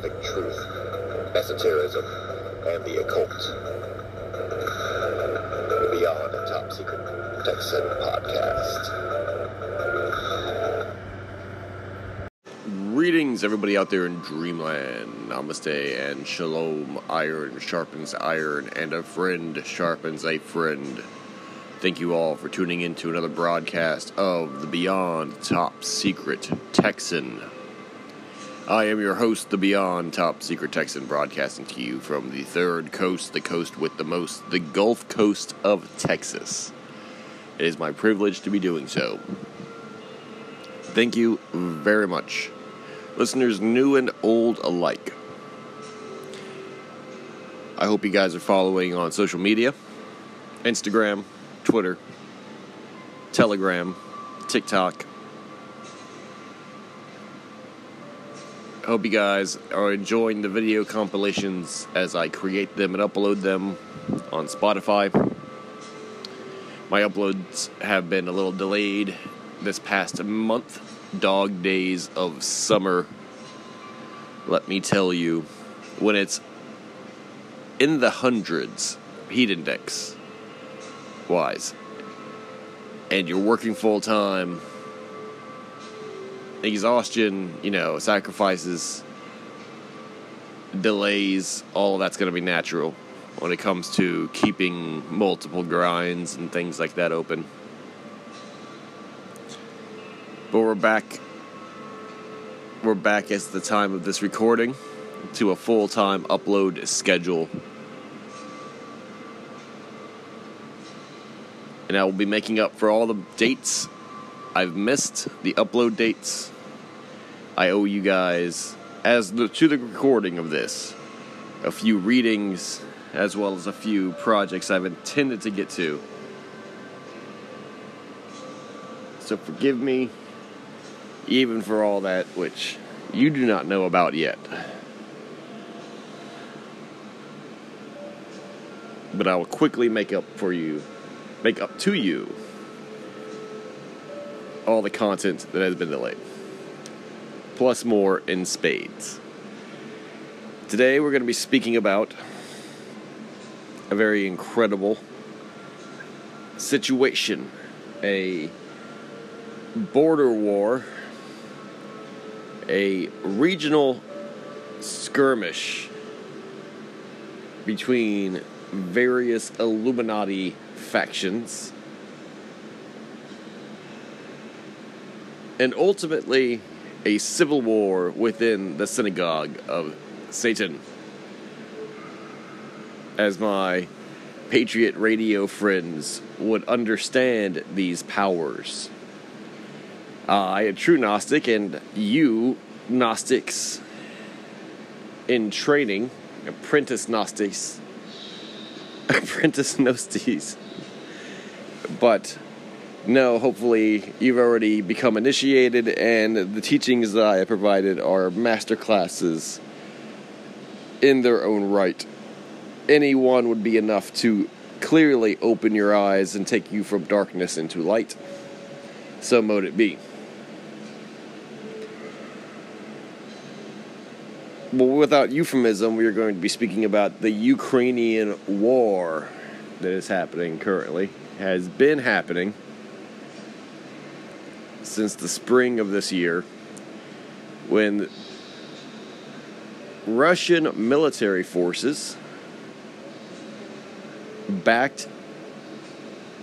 theosophic truth, esotericism, and the occult. Beyond the Top Secret Texan podcast. Greetings, everybody out there in dreamland. Namaste and shalom. Iron sharpens iron, and a friend sharpens a friend. Thank you all for tuning in to another broadcast of the Beyond Top Secret Texan. I am your host, the Beyond Top Secret Texan, broadcasting to you from the third coast, the coast with the most, the Gulf Coast of Texas. It is my privilege to be doing so. Thank you very much listeners new and old alike. I hope you guys are following on social media Instagram, Twitter, Telegram, TikTok. Hope you guys are enjoying the video compilations as I create them and upload them on Spotify. My uploads have been a little delayed this past month dog days of summer, let me tell you, when it's in the hundreds, heat index wise, and you're working full time, exhaustion, you know, sacrifices, delays, all that's going to be natural when it comes to keeping multiple grinds and things like that open. But we're back. We're back at the time of this recording to a full time upload schedule. And I will be making up for all the dates I've missed, the upload dates. I owe you guys, as the, to the recording of this, a few readings as well as a few projects I've intended to get to. So forgive me even for all that which you do not know about yet. But I will quickly make up for you, make up to you, all the content that has been delayed, plus more in spades. Today we're going to be speaking about a very incredible situation, a border war a regional skirmish between various Illuminati factions. And ultimately, a civil war within the synagogue of Satan. As my Patriot radio friends would understand these powers. I, a true Gnostic, and you, Gnostics in training, apprentice Gnostics, apprentice Gnostes. But no, hopefully you've already become initiated, and the teachings that I have provided are master classes in their own right. Any one would be enough to clearly open your eyes and take you from darkness into light. So mote it be. well, without euphemism, we are going to be speaking about the Ukrainian war that is happening currently, has been happening since the spring of this year when Russian military forces backed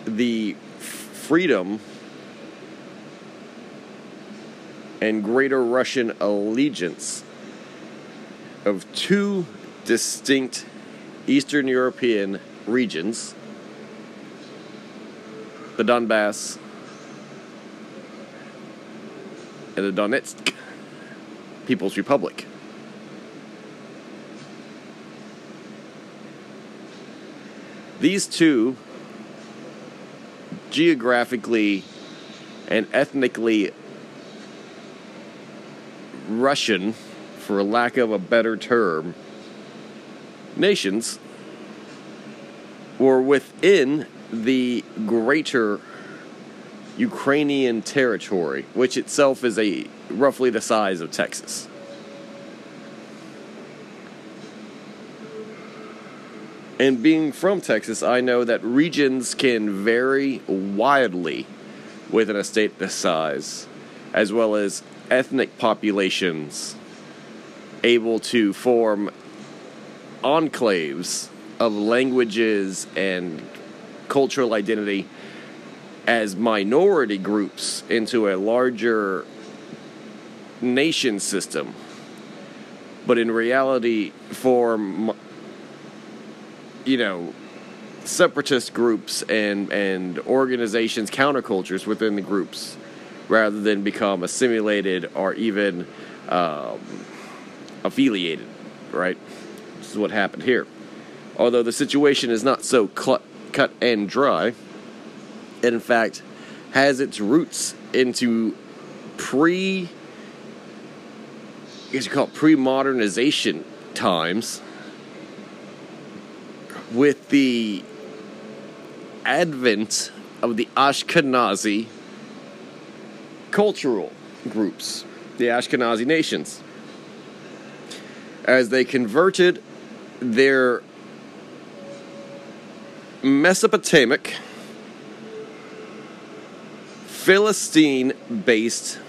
the freedom and greater Russian allegiance of two distinct Eastern European regions the Donbass and the Donetsk People's Republic. These two geographically and ethnically Russian, for lack of a better term, nations were within the greater Ukrainian territory, which itself is a roughly the size of Texas. And being from Texas, I know that regions can vary wildly within a state this size, as well as ethnic populations able to form enclaves of languages and cultural identity as minority groups into a larger nation system, but in reality form you know, separatist groups and, and organizations, countercultures within the groups, rather than become assimilated or even um, affiliated, right? This is what happened here. Although the situation is not so cut, cut and dry, in fact has its roots into pre, I it pre modernization times with the advent of the Ashkenazi cultural groups, the Ashkenazi nations, as they converted their Mesopotamic, Philistine based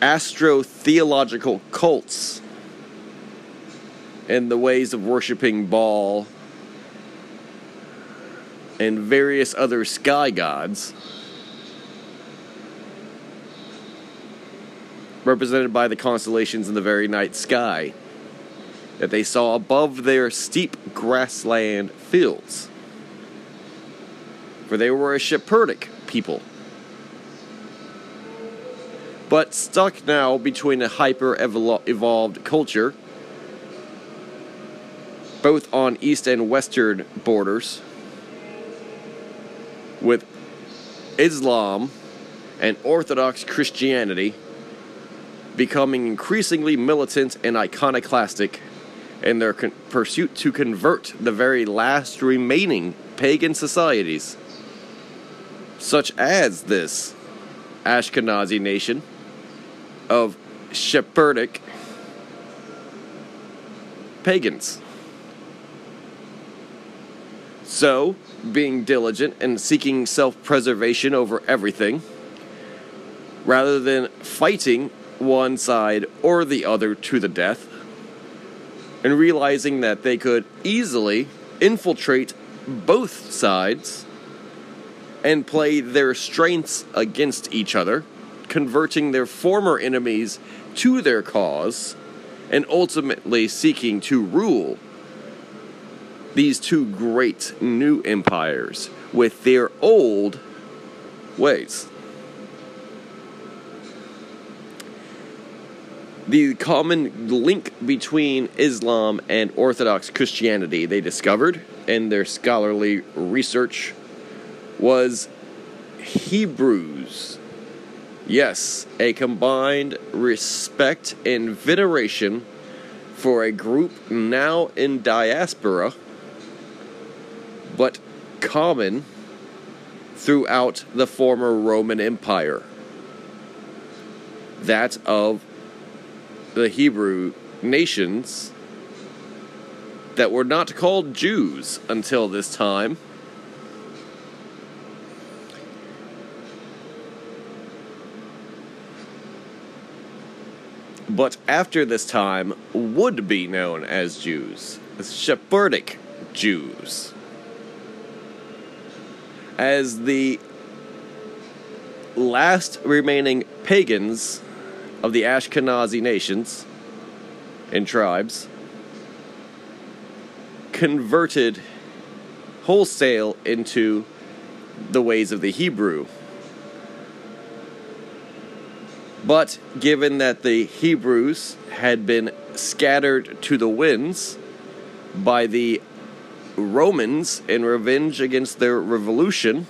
astrotheological cults and the ways of worshiping Baal and various other sky gods, represented by the constellations in the very night sky that they saw above their steep grassland fields. For they were a Shepherdic people. But stuck now between a hyper evolved culture both on east and western borders, with Islam and Orthodox Christianity becoming increasingly militant and iconoclastic in their con- pursuit to convert the very last remaining pagan societies, such as this Ashkenazi nation of Shepherdic pagans. So, being diligent and seeking self preservation over everything, rather than fighting one side or the other to the death, and realizing that they could easily infiltrate both sides and play their strengths against each other, converting their former enemies to their cause, and ultimately seeking to rule these two great new empires with their old ways. The common link between Islam and Orthodox Christianity they discovered in their scholarly research was Hebrews. Yes, a combined respect and veneration for a group now in diaspora but common throughout the former Roman Empire. That of the Hebrew nations that were not called Jews until this time. But after this time, would be known as Jews, as Sephardic Jews as the last remaining pagans of the Ashkenazi nations and tribes converted wholesale into the ways of the Hebrew. But given that the Hebrews had been scattered to the winds by the Romans in revenge against their revolution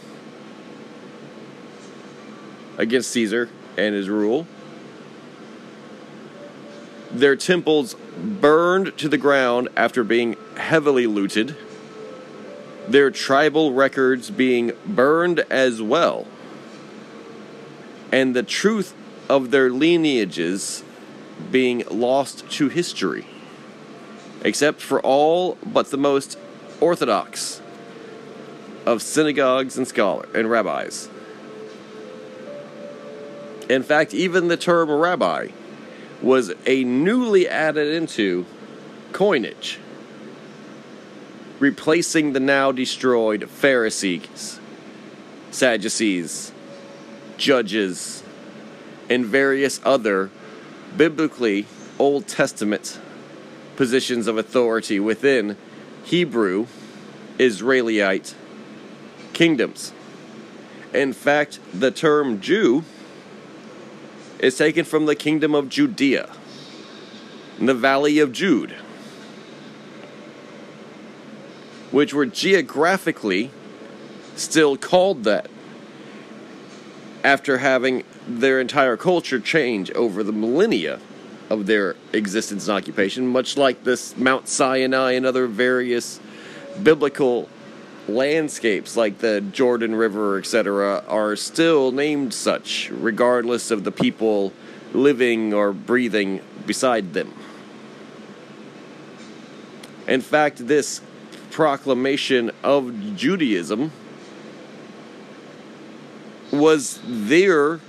against Caesar and his rule, their temples burned to the ground after being heavily looted, their tribal records being burned as well, and the truth of their lineages being lost to history, except for all but the most orthodox of synagogues and scholars and rabbis. In fact, even the term rabbi was a newly added into coinage, replacing the now destroyed Pharisees, Sadducees, judges, and various other biblically Old Testament positions of authority within Hebrew Israelite kingdoms. In fact, the term Jew is taken from the kingdom of Judea, in the valley of Jude, which were geographically still called that after having their entire culture change over the millennia of their existence and occupation, much like this Mount Sinai and other various biblical landscapes like the Jordan River, etc., are still named such, regardless of the people living or breathing beside them. In fact, this proclamation of Judaism was their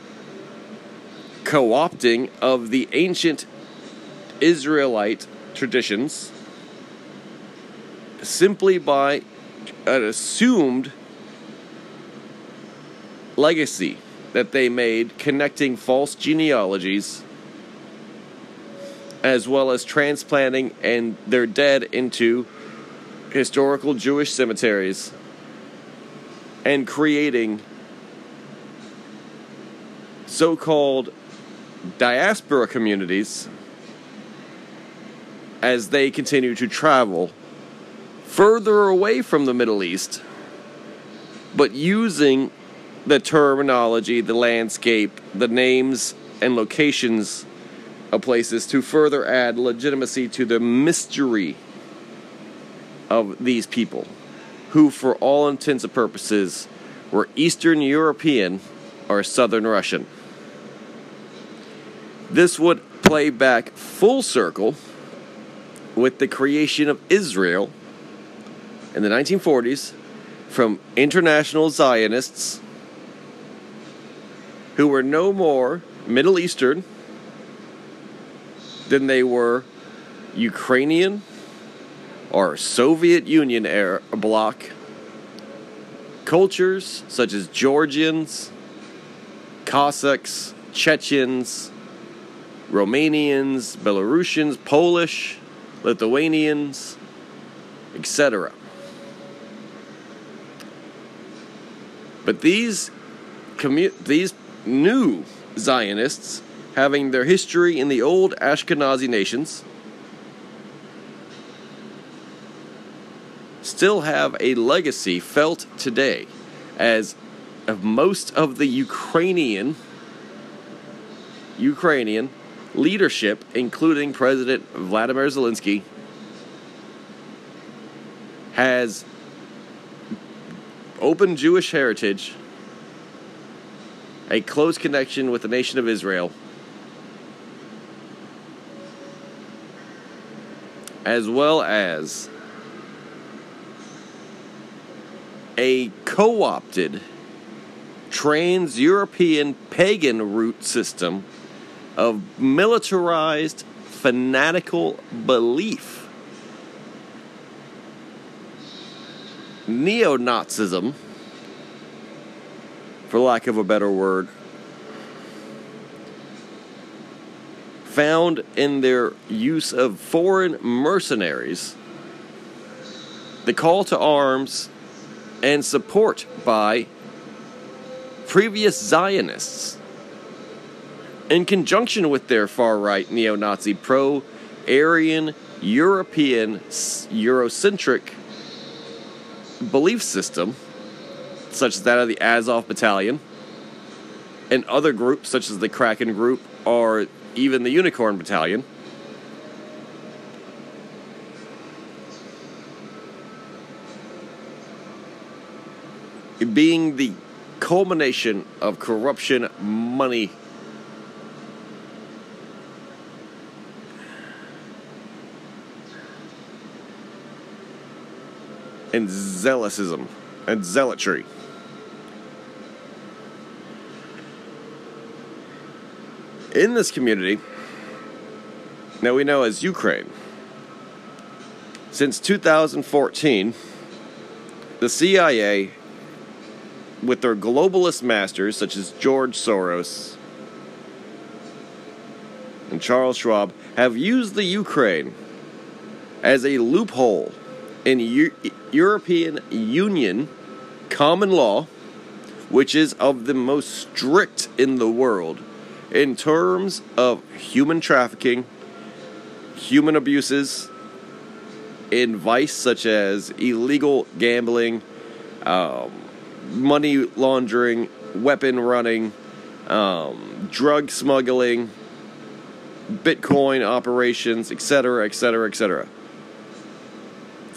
co opting of the ancient Israelite traditions simply by an assumed legacy that they made connecting false genealogies as well as transplanting and their dead into historical Jewish cemeteries and creating so called diaspora communities as they continue to travel further away from the Middle East, but using the terminology, the landscape, the names, and locations of places to further add legitimacy to the mystery of these people, who, for all intents and purposes, were Eastern European or Southern Russian. This would play back full circle with the creation of Israel in the 1940s from international Zionists who were no more Middle Eastern than they were Ukrainian or Soviet Union era bloc cultures such as Georgians, Cossacks, Chechens, Romanians, Belarusians, Polish, Lithuanians, etc. But these commu- these new Zionists, having their history in the old Ashkenazi nations, still have a legacy felt today as of most of the Ukrainian Ukrainian leadership, including President Vladimir Zelensky, has open Jewish heritage, a close connection with the nation of Israel, as well as a co opted trans European pagan root system of militarized fanatical belief. Neo Nazism, for lack of a better word, found in their use of foreign mercenaries the call to arms and support by previous Zionists in conjunction with their far right neo Nazi pro Aryan European Eurocentric belief system, such as that of the Azov Battalion, and other groups such as the Kraken Group or even the Unicorn Battalion. Being the culmination of corruption, money, and zealotism and zealotry. In this community, now we know as Ukraine, since 2014, the CIA, with their globalist masters such as George Soros and Charles Schwab, have used the Ukraine as a loophole in U- European Union common law, which is of the most strict in the world in terms of human trafficking, human abuses, in vice such as illegal gambling, um, money laundering, weapon running, um, drug smuggling, Bitcoin operations, etc., etc., etc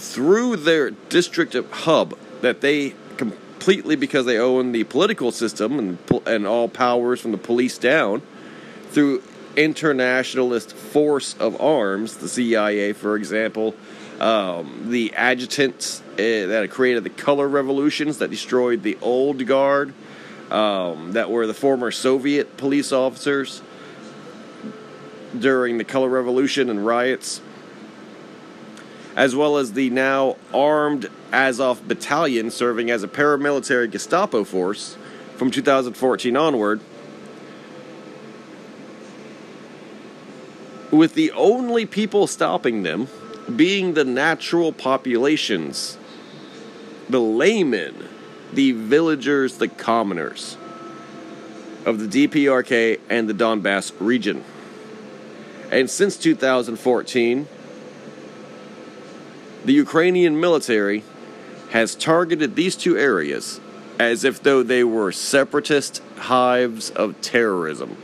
through their district hub that they completely because they own the political system and and all powers from the police down through internationalist force of arms, the CIA, for example, um, the adjutants uh, that created the color revolutions that destroyed the old guard, um, that were the former Soviet police officers during the color revolution and riots as well as the now armed Azov battalion serving as a paramilitary Gestapo force from 2014 onward. With the only people stopping them being the natural populations, the laymen, the villagers, the commoners of the DPRK and the Donbass region. And since 2014, the Ukrainian military has targeted these two areas as if though they were separatist hives of terrorism.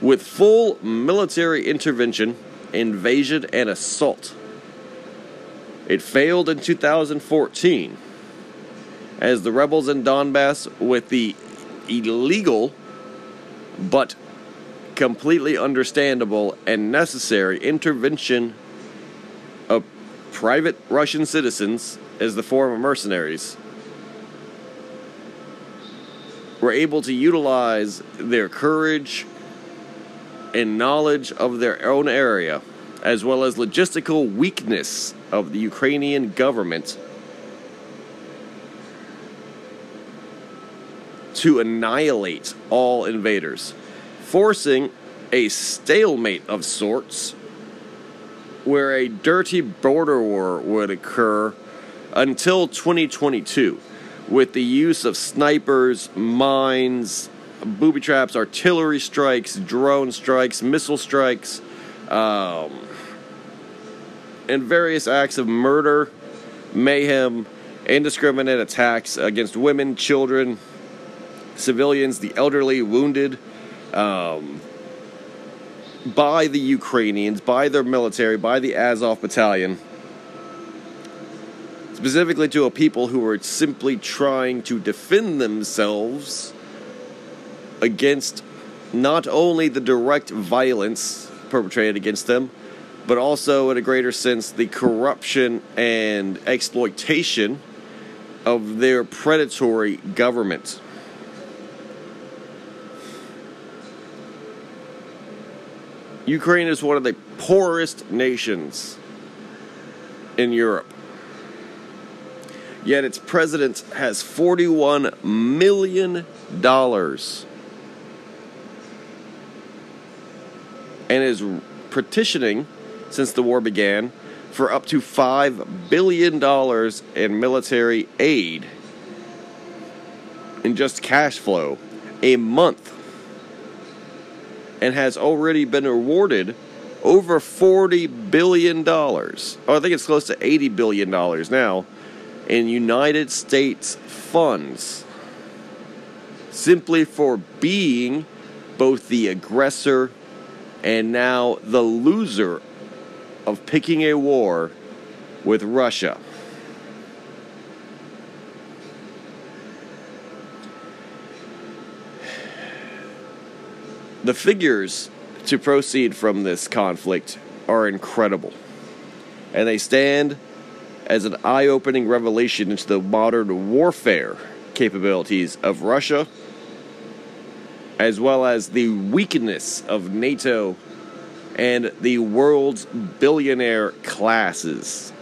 With full military intervention, invasion, and assault. It failed in 2014 as the rebels in Donbass, with the illegal but completely understandable and necessary intervention private Russian citizens as the form of mercenaries were able to utilize their courage and knowledge of their own area, as well as logistical weakness of the Ukrainian government, to annihilate all invaders, forcing a stalemate of sorts where a dirty border war would occur until 2022 with the use of snipers, mines, booby traps, artillery strikes, drone strikes, missile strikes, um, and various acts of murder, mayhem, indiscriminate attacks against women, children, civilians, the elderly, wounded, um, by the Ukrainians, by their military, by the Azov battalion, specifically to a people who were simply trying to defend themselves against not only the direct violence perpetrated against them, but also, in a greater sense, the corruption and exploitation of their predatory government. Ukraine is one of the poorest nations in Europe. Yet its president has $41 million and is petitioning, since the war began, for up to $5 billion in military aid in just cash flow a month and has already been awarded over $40 billion. Oh, I think it's close to $80 billion now in United States funds simply for being both the aggressor and now the loser of picking a war with Russia. The figures to proceed from this conflict are incredible, and they stand as an eye opening revelation into the modern warfare capabilities of Russia, as well as the weakness of NATO and the world's billionaire classes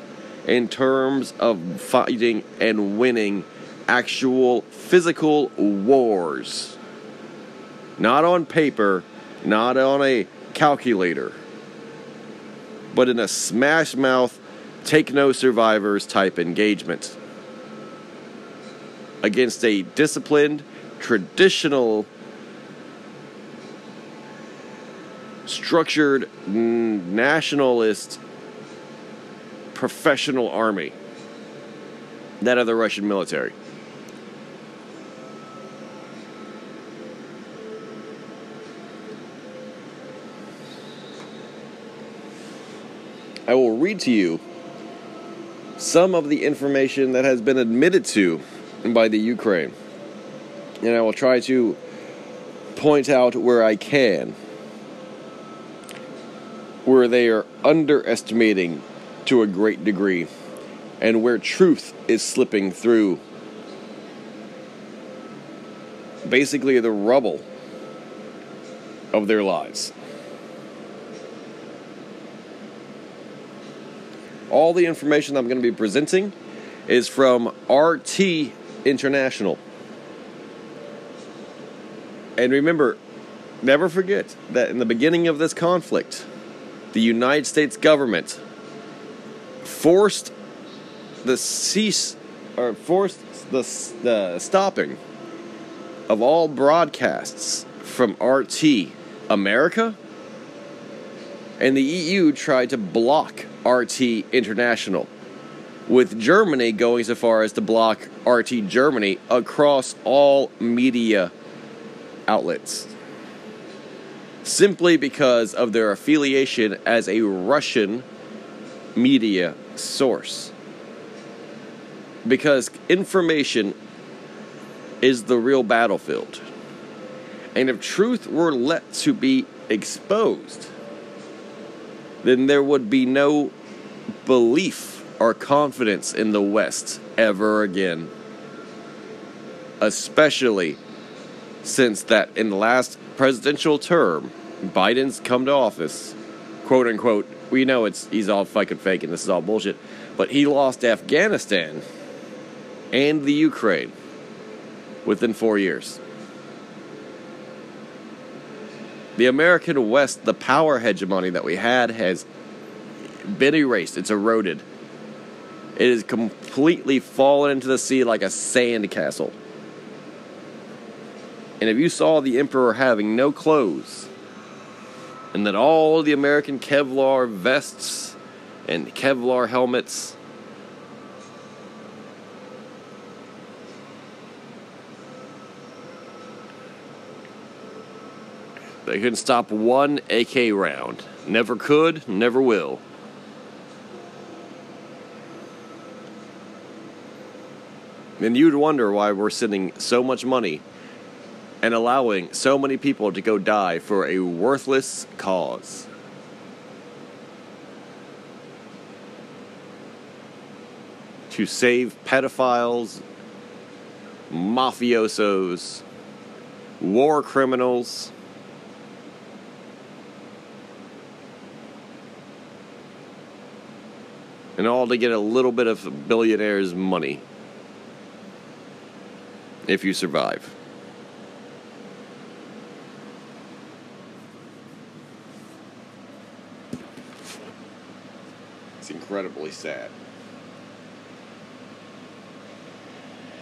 in terms of fighting and winning actual physical wars. Not on paper, not on a calculator, but in a smash mouth, take no survivors type engagement against a disciplined, traditional structured nationalist professional army that of the Russian military. I will read to you some of the information that has been admitted to by the Ukraine. And I will try to point out where I can where they are underestimating to a great degree and where truth is slipping through basically the rubble of their lives. All the information I'm going to be presenting is from RT International. And remember, never forget that in the beginning of this conflict, the United States government forced the cease or forced the, the stopping of all broadcasts from RT America and the EU tried to block RT International with Germany going so far as to block RT Germany across all media outlets simply because of their affiliation as a Russian media source. Because information is the real battlefield. And if truth were let to be exposed, then there would be no belief or confidence in the West ever again. Especially since that in the last presidential term, Biden's come to office, quote unquote. We know it's he's all fucking fake and this is all bullshit, but he lost Afghanistan and the Ukraine within four years. The American West, the power hegemony that we had, has been erased. It's eroded. It has completely fallen into the sea like a sand castle. And if you saw the Emperor having no clothes, and that all the American Kevlar vests and Kevlar helmets They couldn't stop one AK round. Never could, never will. And you'd wonder why we're sending so much money and allowing so many people to go die for a worthless cause. To save pedophiles, mafiosos, war criminals, and all to get a little bit of billionaires' money if you survive. It's incredibly sad.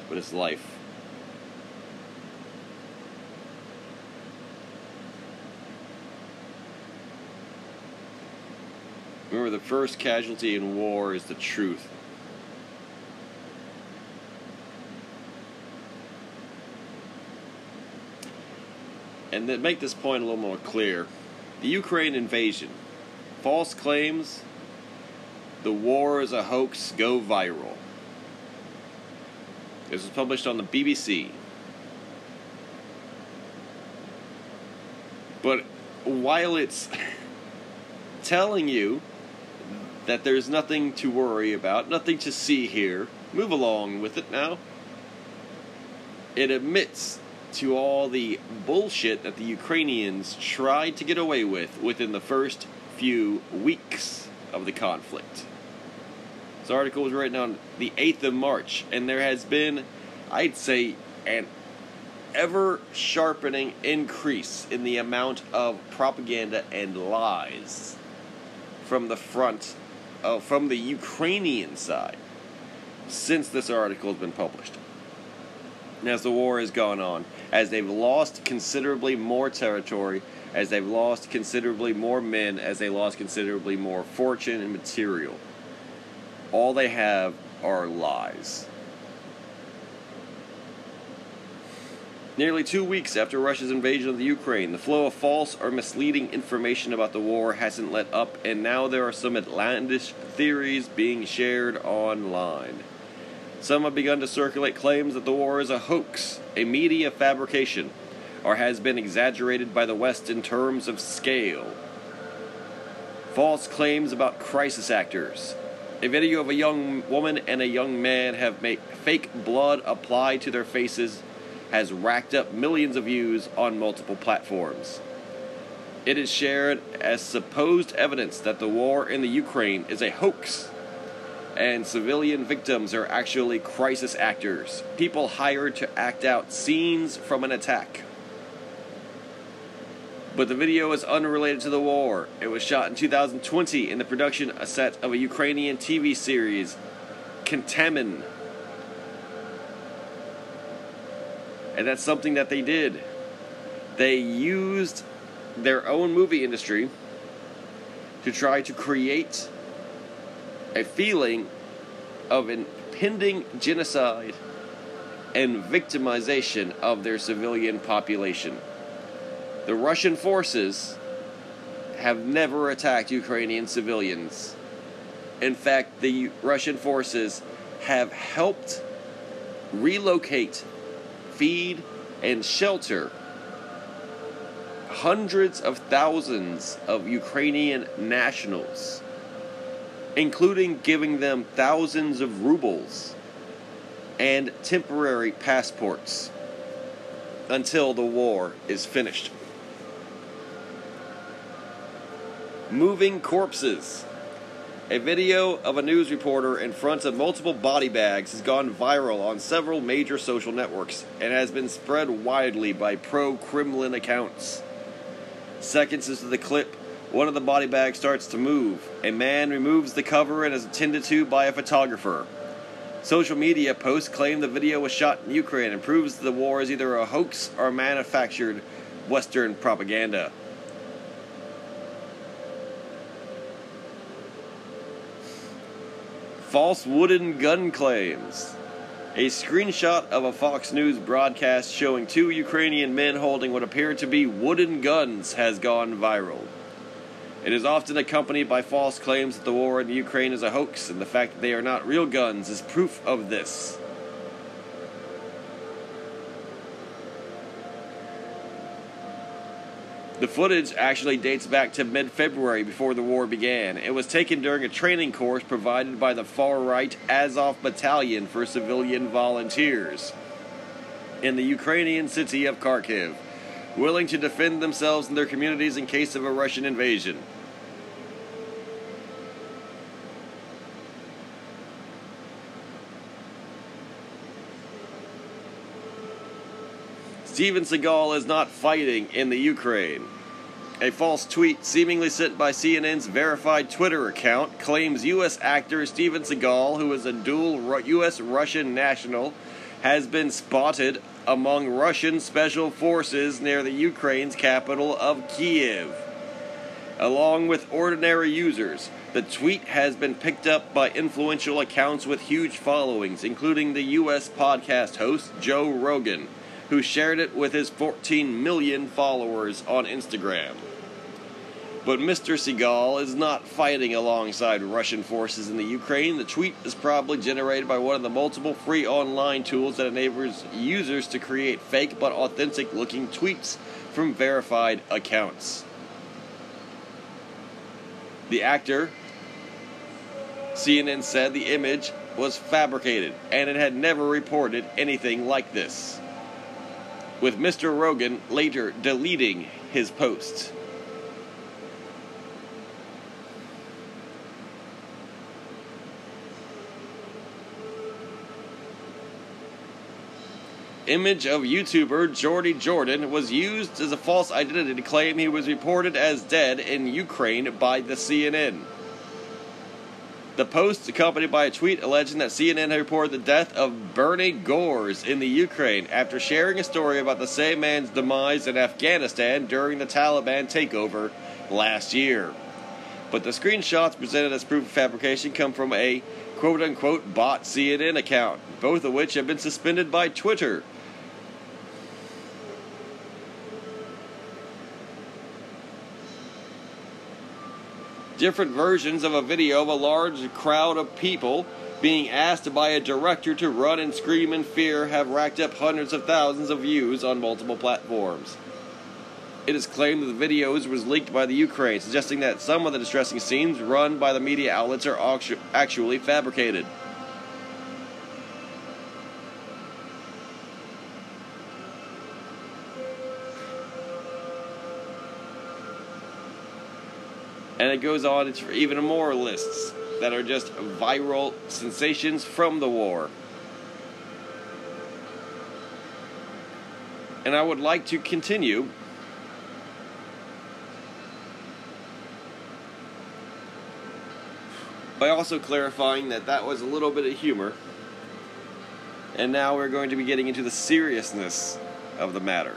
But it's life. Remember, the first casualty in war is the truth. And to make this point a little more clear, the Ukraine invasion, false claims, the war is a hoax, go viral. This was published on the BBC. But while it's telling you that there's nothing to worry about, nothing to see here, move along with it now, it admits to all the bullshit that the Ukrainians tried to get away with within the first few weeks of the conflict. This article was written on the 8th of March, and there has been, I'd say, an ever sharpening increase in the amount of propaganda and lies from the front, uh, from the Ukrainian side, since this article has been published And as the war has gone on, as they've lost considerably more territory, as they've lost considerably more men, as they lost considerably more fortune and material. All they have are lies. Nearly two weeks after Russia's invasion of the Ukraine, the flow of false or misleading information about the war hasn't let up, and now there are some outlandish theories being shared online. Some have begun to circulate claims that the war is a hoax, a media fabrication, or has been exaggerated by the West in terms of scale. False claims about crisis actors. A video of a young woman and a young man have made fake blood applied to their faces has racked up millions of views on multiple platforms. It is shared as supposed evidence that the war in the Ukraine is a hoax and civilian victims are actually crisis actors, people hired to act out scenes from an attack. But the video is unrelated to the war. It was shot in 2020 in the production set of a Ukrainian TV series, Contamin. And that's something that they did. They used their own movie industry to try to create a feeling of impending genocide and victimization of their civilian population. The Russian forces have never attacked Ukrainian civilians. In fact, the Russian forces have helped relocate, feed, and shelter hundreds of thousands of Ukrainian nationals including giving them thousands of rubles and temporary passports until the war is finished. Moving corpses. A video of a news reporter in front of multiple body bags has gone viral on several major social networks and has been spread widely by pro Kremlin accounts. Seconds into the clip, one of the body bags starts to move. A man removes the cover and is attended to by a photographer. Social media posts claim the video was shot in Ukraine and proves the war is either a hoax or manufactured Western propaganda. False wooden gun claims. A screenshot of a Fox News broadcast showing two Ukrainian men holding what appear to be wooden guns has gone viral. It is often accompanied by false claims that the war in Ukraine is a hoax, and the fact that they are not real guns is proof of this. The footage actually dates back to mid February before the war began. It was taken during a training course provided by the far right Azov Battalion for civilian volunteers in the Ukrainian city of Kharkiv willing to defend themselves and their communities in case of a Russian invasion. Steven Seagal is not fighting in the Ukraine. A false tweet, seemingly sent by CNN's verified Twitter account, claims U.S. actor Steven Seagal, who is a dual U.S. Russian national, has been spotted among Russian special forces near the Ukraine's capital of Kiev. Along with ordinary users, the tweet has been picked up by influential accounts with huge followings, including the U.S. podcast host Joe Rogan, who shared it with his 14 million followers on Instagram. But Mr. Seagal is not fighting alongside Russian forces in the Ukraine. The tweet is probably generated by one of the multiple free online tools that enables users to create fake but authentic looking tweets from verified accounts. The actor, CNN said the image was fabricated and it had never reported anything like this. With Mr. Rogan later deleting his posts. image of YouTuber Jordy Jordan was used as a false identity to claim he was reported as dead in Ukraine by the CNN. The post accompanied by a tweet alleging that CNN had reported the death of Bernie Gores in the Ukraine after sharing a story about the same man's demise in Afghanistan during the Taliban takeover last year. But the screenshots presented as proof of fabrication come from a quote unquote bot CNN account, both of which have been suspended by Twitter. Different versions of a video of a large crowd of people being asked by a director to run and scream in fear have racked up hundreds of thousands of views on multiple platforms. It is claimed that the videos was leaked by the Ukraine, suggesting that some of the distressing scenes run by the media outlets are actually fabricated. And it goes on it's for even more lists that are just viral sensations from the war. And I would like to continue by also clarifying that that was a little bit of humor. And now we're going to be getting into the seriousness of the matter.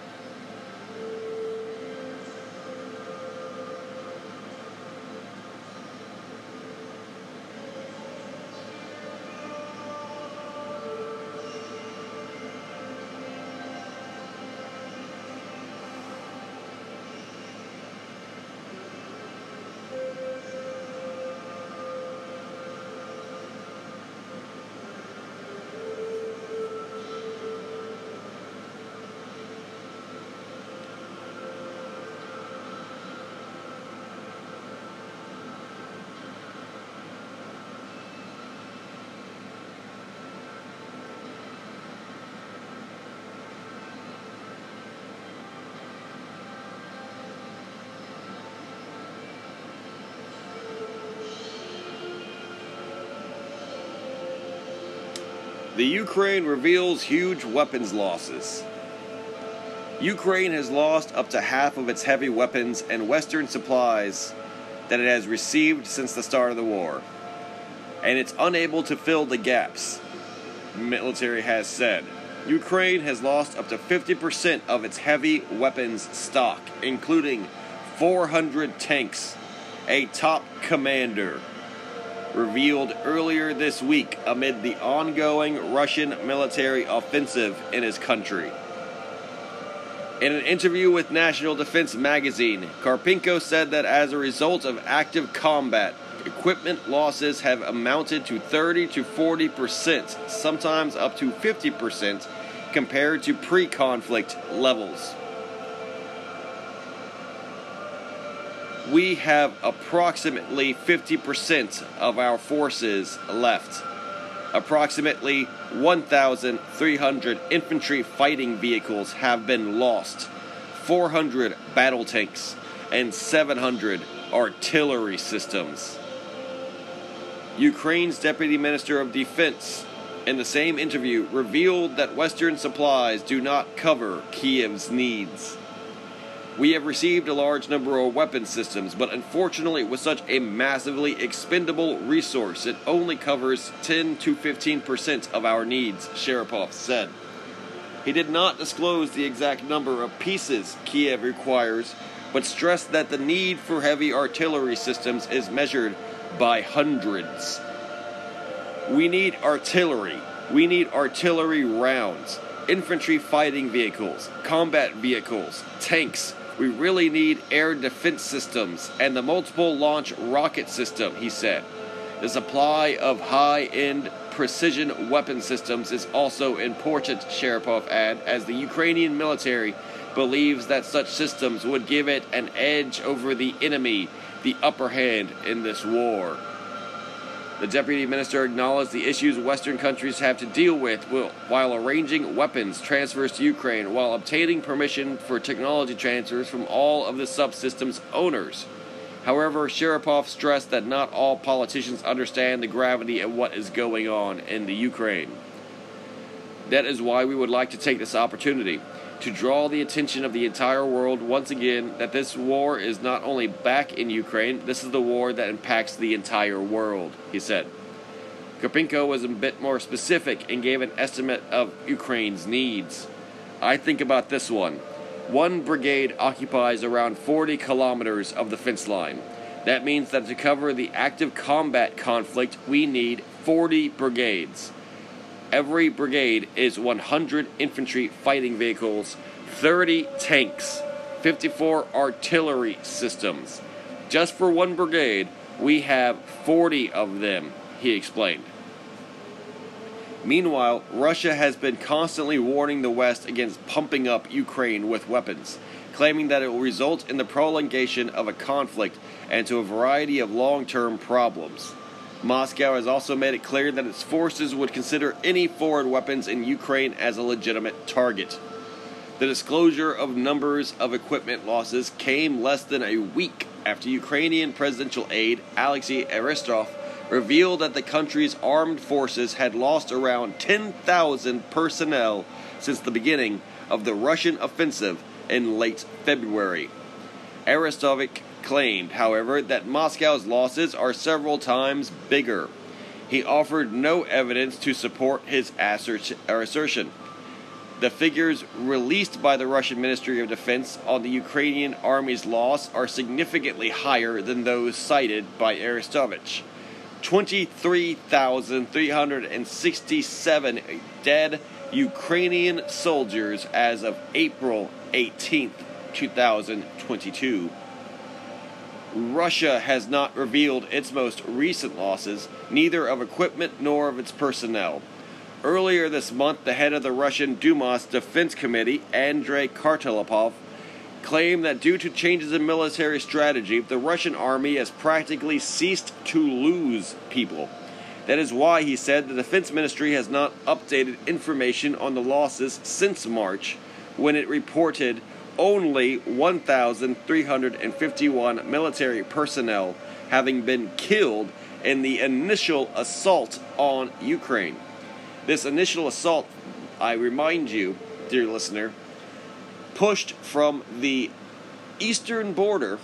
The Ukraine reveals huge weapons losses. Ukraine has lost up to half of its heavy weapons and Western supplies that it has received since the start of the war. And it's unable to fill the gaps, military has said. Ukraine has lost up to 50% of its heavy weapons stock, including 400 tanks, a top commander, revealed earlier this week amid the ongoing Russian military offensive in his country. In an interview with National Defense Magazine, Karpenko said that as a result of active combat, equipment losses have amounted to 30 to 40 percent, sometimes up to 50 percent, compared to pre conflict levels. We have approximately 50% of our forces left. Approximately 1,300 infantry fighting vehicles have been lost, 400 battle tanks, and 700 artillery systems. Ukraine's Deputy Minister of Defense, in the same interview, revealed that Western supplies do not cover Kiev's needs. We have received a large number of weapon systems, but unfortunately, with such a massively expendable resource, it only covers 10 to 15 percent of our needs, Sharapov said. He did not disclose the exact number of pieces Kiev requires, but stressed that the need for heavy artillery systems is measured by hundreds. We need artillery. We need artillery rounds, infantry fighting vehicles, combat vehicles, tanks, we really need air defense systems and the multiple launch rocket system, he said. The supply of high end precision weapon systems is also important, Sharapov added, as the Ukrainian military believes that such systems would give it an edge over the enemy, the upper hand in this war. The deputy minister acknowledged the issues Western countries have to deal with while arranging weapons transfers to Ukraine while obtaining permission for technology transfers from all of the subsystems owners. However, Sharapov stressed that not all politicians understand the gravity of what is going on in the Ukraine. That is why we would like to take this opportunity to draw the attention of the entire world once again that this war is not only back in Ukraine, this is the war that impacts the entire world, he said. Karpenko was a bit more specific and gave an estimate of Ukraine's needs. I think about this one. One brigade occupies around 40 kilometers of the fence line. That means that to cover the active combat conflict, we need 40 brigades. Every brigade is 100 infantry fighting vehicles, 30 tanks, 54 artillery systems. Just for one brigade, we have 40 of them, he explained. Meanwhile, Russia has been constantly warning the West against pumping up Ukraine with weapons, claiming that it will result in the prolongation of a conflict and to a variety of long term problems. Moscow has also made it clear that its forces would consider any foreign weapons in Ukraine as a legitimate target. The disclosure of numbers of equipment losses came less than a week after Ukrainian presidential aide Alexei Aristov revealed that the country's armed forces had lost around 10,000 personnel since the beginning of the Russian offensive in late February. Arestovich claimed, however, that Moscow's losses are several times bigger. He offered no evidence to support his assertion. The figures released by the Russian Ministry of Defense on the Ukrainian army's loss are significantly higher than those cited by Arestovich. 23,367 dead Ukrainian soldiers as of April 18, 2022. Russia has not revealed its most recent losses, neither of equipment nor of its personnel. Earlier this month, the head of the Russian Duma's Defense Committee, Andrei Kartapolov, claimed that due to changes in military strategy, the Russian army has practically ceased to lose people. That is why, he said, the Defense Ministry has not updated information on the losses since March, when it reported only 1,351 military personnel having been killed in the initial assault on Ukraine. This initial assault, I remind you, dear listener, pushed from the eastern border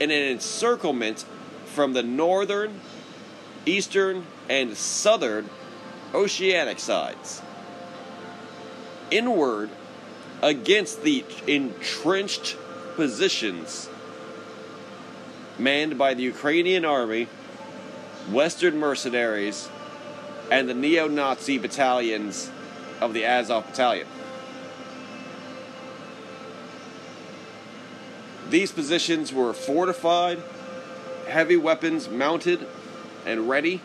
in an encirclement from the northern, eastern, and southern oceanic sides inward against the entrenched positions manned by the Ukrainian army, Western mercenaries, and the neo Nazi battalions of the Azov Battalion. These positions were fortified, heavy weapons mounted and ready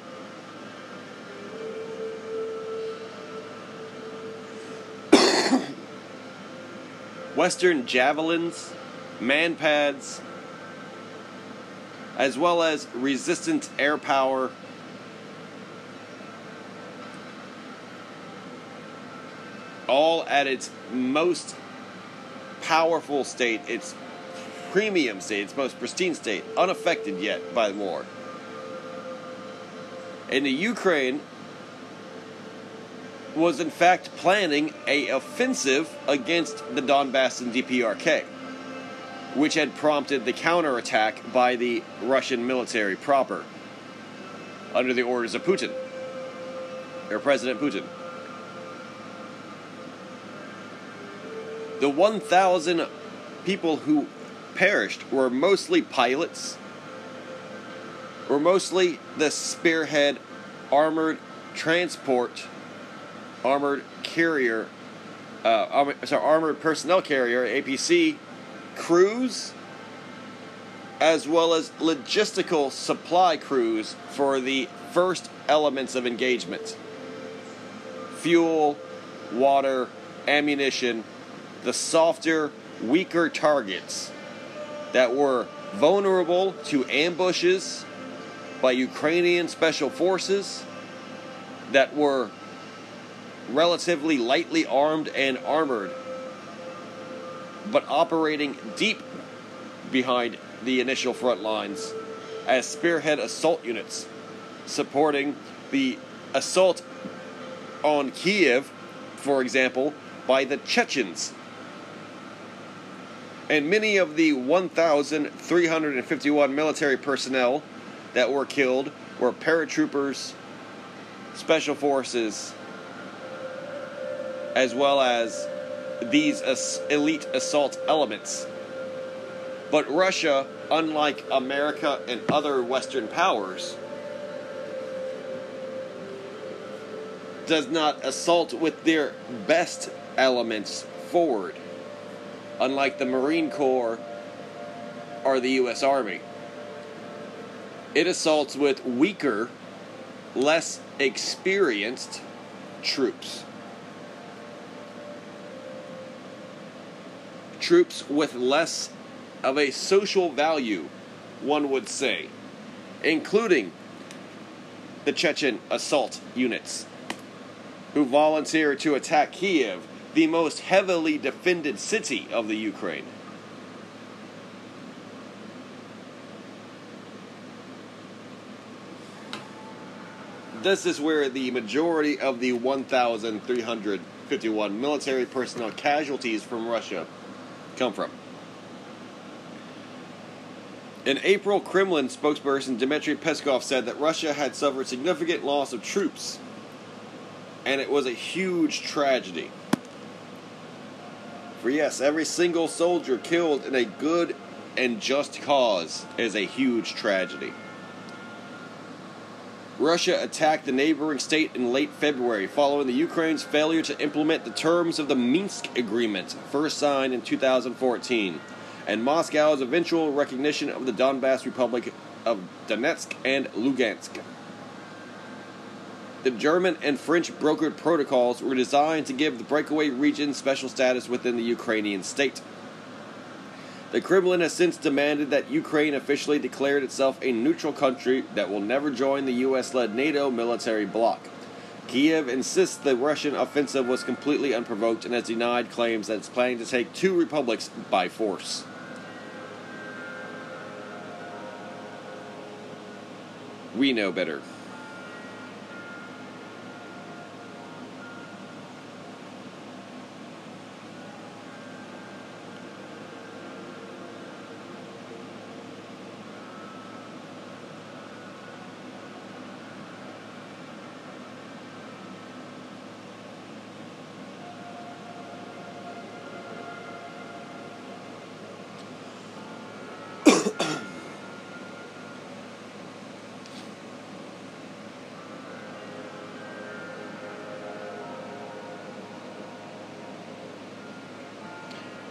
Western javelins, manpads, as well as resistant air power. All at its most powerful state, its premium state, its most pristine state, unaffected yet by war. In the Ukraine, was in fact planning a offensive against the Donbass and DPRK, which had prompted the counterattack by the Russian military proper under the orders of Putin, or President Putin. The 1,000 people who perished were mostly pilots, were mostly the spearhead armored transport, armored carrier, uh, sorry, armored personnel carrier, APC crews, as well as logistical supply crews for the first elements of engagement. Fuel, water, ammunition, the softer, weaker targets that were vulnerable to ambushes by Ukrainian special forces that were relatively lightly armed and armored, but operating deep behind the initial front lines as spearhead assault units, supporting the assault on Kiev, for example, by the Chechens. And many of the 1,351 military personnel that were killed were paratroopers, special forces, as well as these elite assault elements. But Russia, unlike America and other Western powers, does not assault with their best elements forward, unlike the Marine Corps or the U.S. Army. It assaults with weaker, less experienced troops. Troops with less of a social value, one would say, including the Chechen assault units, who volunteered to attack Kiev, the most heavily defended city of the Ukraine. This is where the majority of the 1,351 military personnel casualties from Russia come from. In April, Kremlin spokesperson Dmitry Peskov said that Russia had suffered significant loss of troops, and it was a huge tragedy. For yes, every single soldier killed in a good and just cause is a huge tragedy. Russia attacked the neighboring state in late February following the Ukraine's failure to implement the terms of the Minsk Agreement, first signed in 2014 and Moscow's eventual recognition of the Donbass Republic of Donetsk and Lugansk. The German and French brokered protocols were designed to give the breakaway region special status within the Ukrainian state. The Kremlin has since demanded that Ukraine officially declare itself a neutral country that will never join the US led NATO military bloc. Kiev insists the Russian offensive was completely unprovoked and has denied claims that it's planning to take two republics by force. We know better.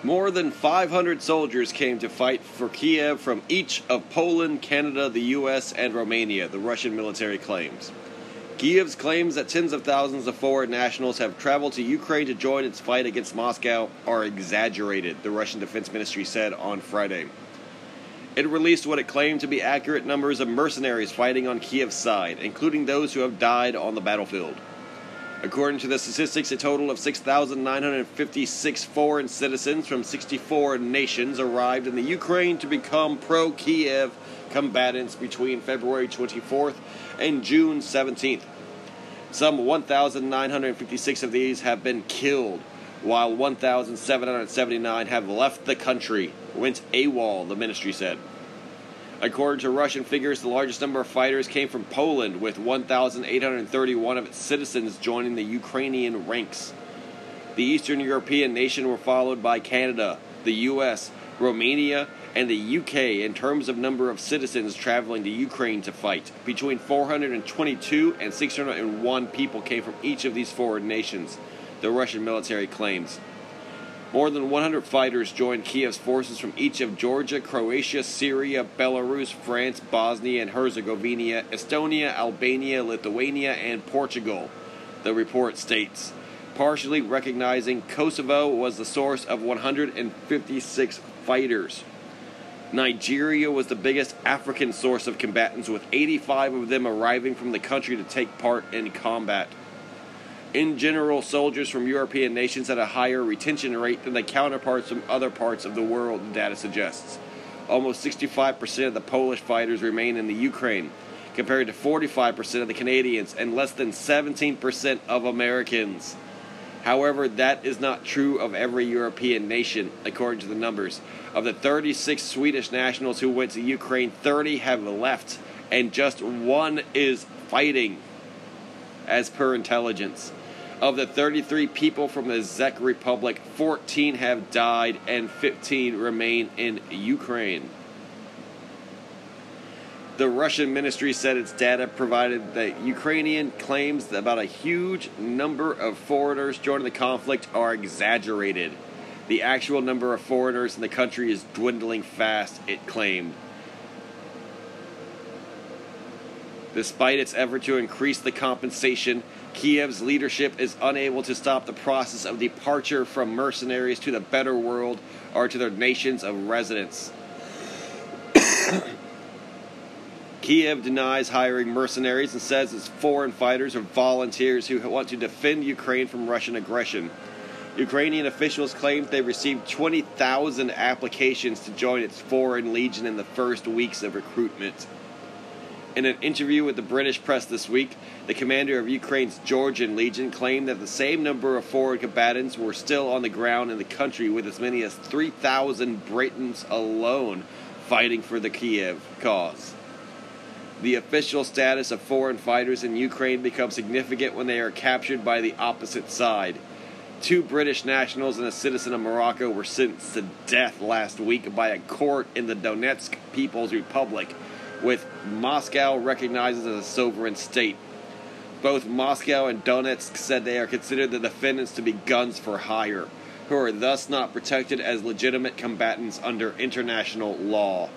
More than 500 soldiers came to fight for Kiev from each of Poland, Canada, the U.S., and Romania, the Russian military claims. Kiev's claims that tens of thousands of foreign nationals have traveled to Ukraine to join its fight against Moscow are exaggerated, the Russian Defense Ministry said on Friday. It released what it claimed to be accurate numbers of mercenaries fighting on Kiev's side, including those who have died on the battlefield. According to the statistics, a total of 6,956 foreign citizens from 64 nations arrived in the Ukraine to become pro Kiev combatants between February 24th and June 17th. Some 1,956 of these have been killed, while 1,779 have left the country, went AWOL, the ministry said. According to Russian figures, the largest number of fighters came from Poland, with 1,831 of its citizens joining the Ukrainian ranks. The Eastern European nation were followed by Canada, the US, Romania, and the UK in terms of number of citizens traveling to Ukraine to fight. Between 422 and 601 people came from each of these foreign nations, the Russian military claims. More than 100 fighters joined Kiev's forces from each of Georgia, Croatia, Syria, Belarus, France, Bosnia and Herzegovina, Estonia, Albania, Lithuania, and Portugal, the report states. Partially recognizing Kosovo was the source of 156 fighters. Nigeria was the biggest African source of combatants, with 85 of them arriving from the country to take part in combat. In general, soldiers from European nations had a higher retention rate than their counterparts from other parts of the world, the data suggests. Almost 65% of the Polish fighters remain in the Ukraine, compared to 45% of the Canadians and less than 17% of Americans. However, that is not true of every European nation, according to the numbers. Of the 36 Swedish nationals who went to Ukraine, 30 have left, and just one is fighting, as per intelligence. Of the 33 people from the Czech Republic, 14 have died and 15 remain in Ukraine. The Russian ministry said its data provided that Ukrainian claims about a huge number of foreigners joining the conflict are exaggerated. The actual number of foreigners in the country is dwindling fast, it claimed. Despite its effort to increase the compensation, Kiev's leadership is unable to stop the process of departure from mercenaries to the better world or to their nations of residence. Kiev denies hiring mercenaries and says its foreign fighters are volunteers who want to defend Ukraine from Russian aggression. Ukrainian officials claim they received 20,000 applications to join its foreign legion in the first weeks of recruitment. In an interview with the British press this week, the commander of Ukraine's Georgian Legion claimed that the same number of foreign combatants were still on the ground in the country, with as many as 3,000 Britons alone fighting for the Kiev cause. The official status of foreign fighters in Ukraine becomes significant when they are captured by the opposite side. Two British nationals and a citizen of Morocco were sentenced to death last week by a court in the Donetsk People's Republic with Moscow recognized as a sovereign state. Both Moscow and Donetsk said they are considered the defendants to be guns for hire, who are thus not protected as legitimate combatants under international law.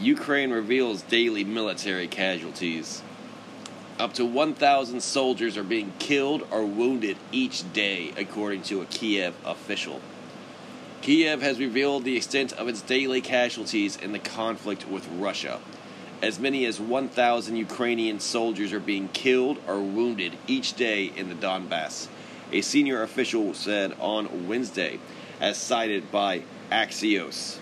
Ukraine reveals daily military casualties. Up to 1,000 soldiers are being killed or wounded each day, according to a Kiev official. Kiev has revealed the extent of its daily casualties in the conflict with Russia. As many as 1,000 Ukrainian soldiers are being killed or wounded each day in the Donbass, a senior official said on Wednesday, as cited by Axios.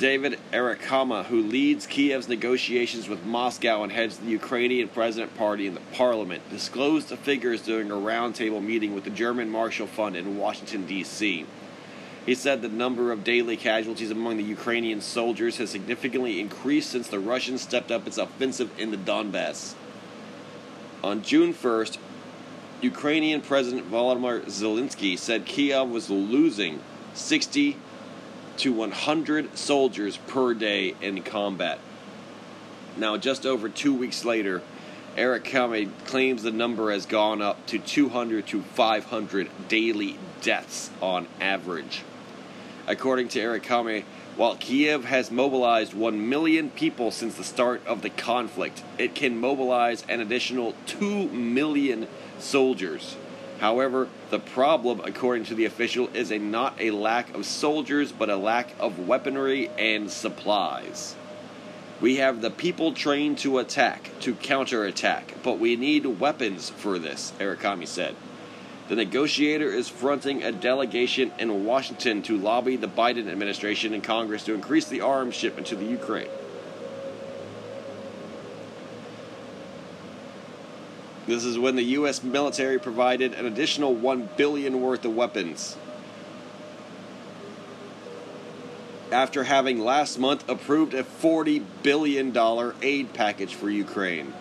David Arakhamia, who leads Kiev's negotiations with Moscow and heads the Ukrainian President Party in the parliament, disclosed the figures during a roundtable meeting with the German Marshall Fund in Washington, D.C. He said the number of daily casualties among the Ukrainian soldiers has significantly increased since the Russians stepped up its offensive in the Donbass. On June 1st, Ukrainian President Volodymyr Zelensky said Kiev was losing 60 to 100 soldiers per day in combat. Now, just over two weeks later, Arakhamia claims the number has gone up to 200 to 500 daily deaths on average. According to Arakhamia, while Kiev has mobilized 1 million people since the start of the conflict, it can mobilize an additional 2 million soldiers. However, the problem, according to the official, is a not a lack of soldiers, but a lack of weaponry and supplies. We have the people trained to attack, to counterattack, but we need weapons for this, Arakhamia said. The negotiator is fronting a delegation in Washington to lobby the Biden administration and Congress to increase the arms shipment to the Ukraine. This is when the U.S. military provided an additional one billion worth of weapons. After having last month approved a $40 billion aid package for Ukraine.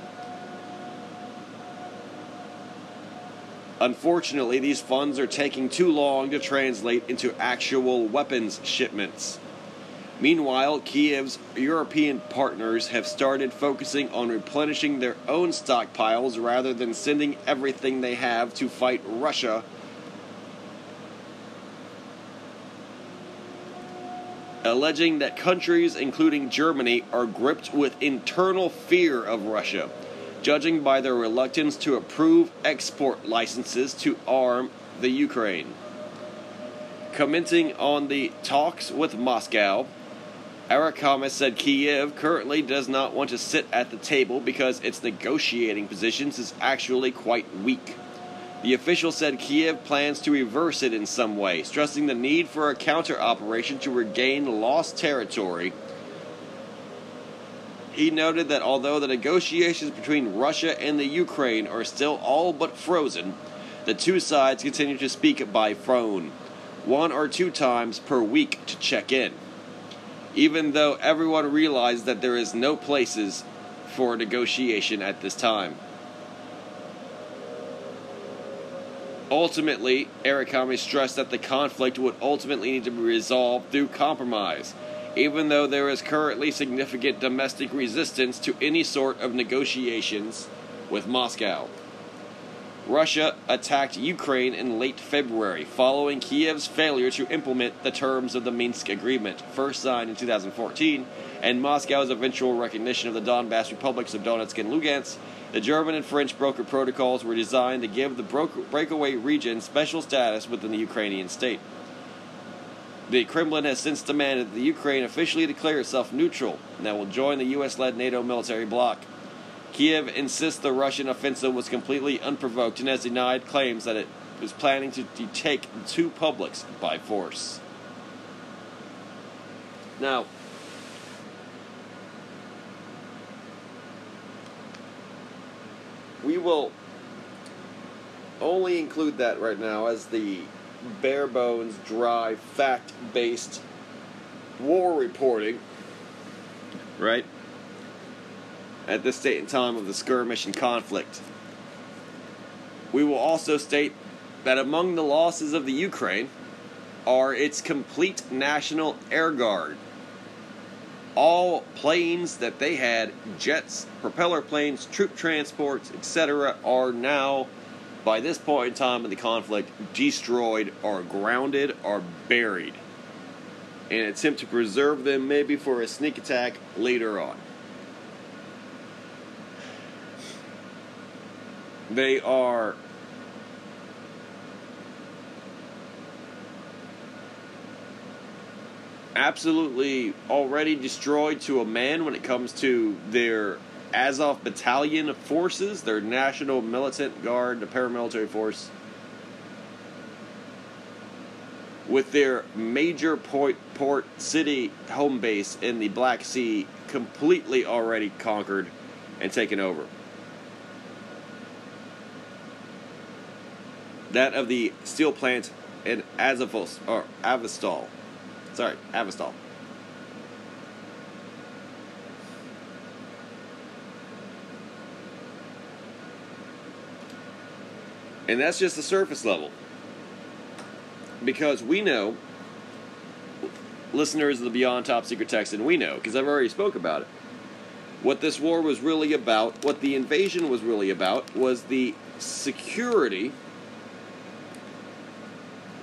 Unfortunately, these funds are taking too long to translate into actual weapons shipments. Meanwhile, Kiev's European partners have started focusing on replenishing their own stockpiles rather than sending everything they have to fight Russia. Alleging that countries, including Germany, are gripped with internal fear of Russia, judging by their reluctance to approve export licenses to arm the Ukraine. Commenting on the talks with Moscow, Arakhamia said Kiev currently does not want to sit at the table because its negotiating positions is actually quite weak. The official said Kiev plans to reverse it in some way, stressing the need for a counter operation to regain lost territory. He noted that although the negotiations between Russia and the Ukraine are still all but frozen, the two sides continue to speak by phone, one or two times per week to check in even though everyone realized that there is no places for negotiation at this time. Ultimately, Arakhamia stressed that the conflict would ultimately need to be resolved through compromise, even though there is currently significant domestic resistance to any sort of negotiations with Moscow. Russia attacked Ukraine in late February, following Kiev's failure to implement the terms of the Minsk Agreement, first signed in 2014, and Moscow's eventual recognition of the Donbass republics of Donetsk and Lugansk. The German and French broker protocols were designed to give the breakaway region special status within the Ukrainian state. The Kremlin has since demanded that the Ukraine officially declare itself neutral and that will join the U.S. led NATO military bloc. Kiev insists the Russian offensive was completely unprovoked and has denied claims that it was planning to take two publics by force. Now, we will only include that right now as the bare bones, dry, fact based war reporting, right? At this date and time of the skirmish and conflict. We will also state that among the losses of the Ukraine are its complete national air guard. All planes that they had, jets, propeller planes, troop transports, etc., are now, by this point in time in the conflict, destroyed or grounded or buried an attempt to preserve them maybe for a sneak attack later on. They are absolutely already destroyed to a man when it comes to their Azov battalion forces, their National Militant Guard, the paramilitary force. with their major port, port city home base in the Black Sea completely already conquered and taken over. That of the steel plant in Azovos or Avastal. Sorry, Avastal. And that's just the surface level. Because we know, listeners of the Beyond Top Secret Text, and we know, because I've already spoke about it, what this war was really about, what the invasion was really about, was the security,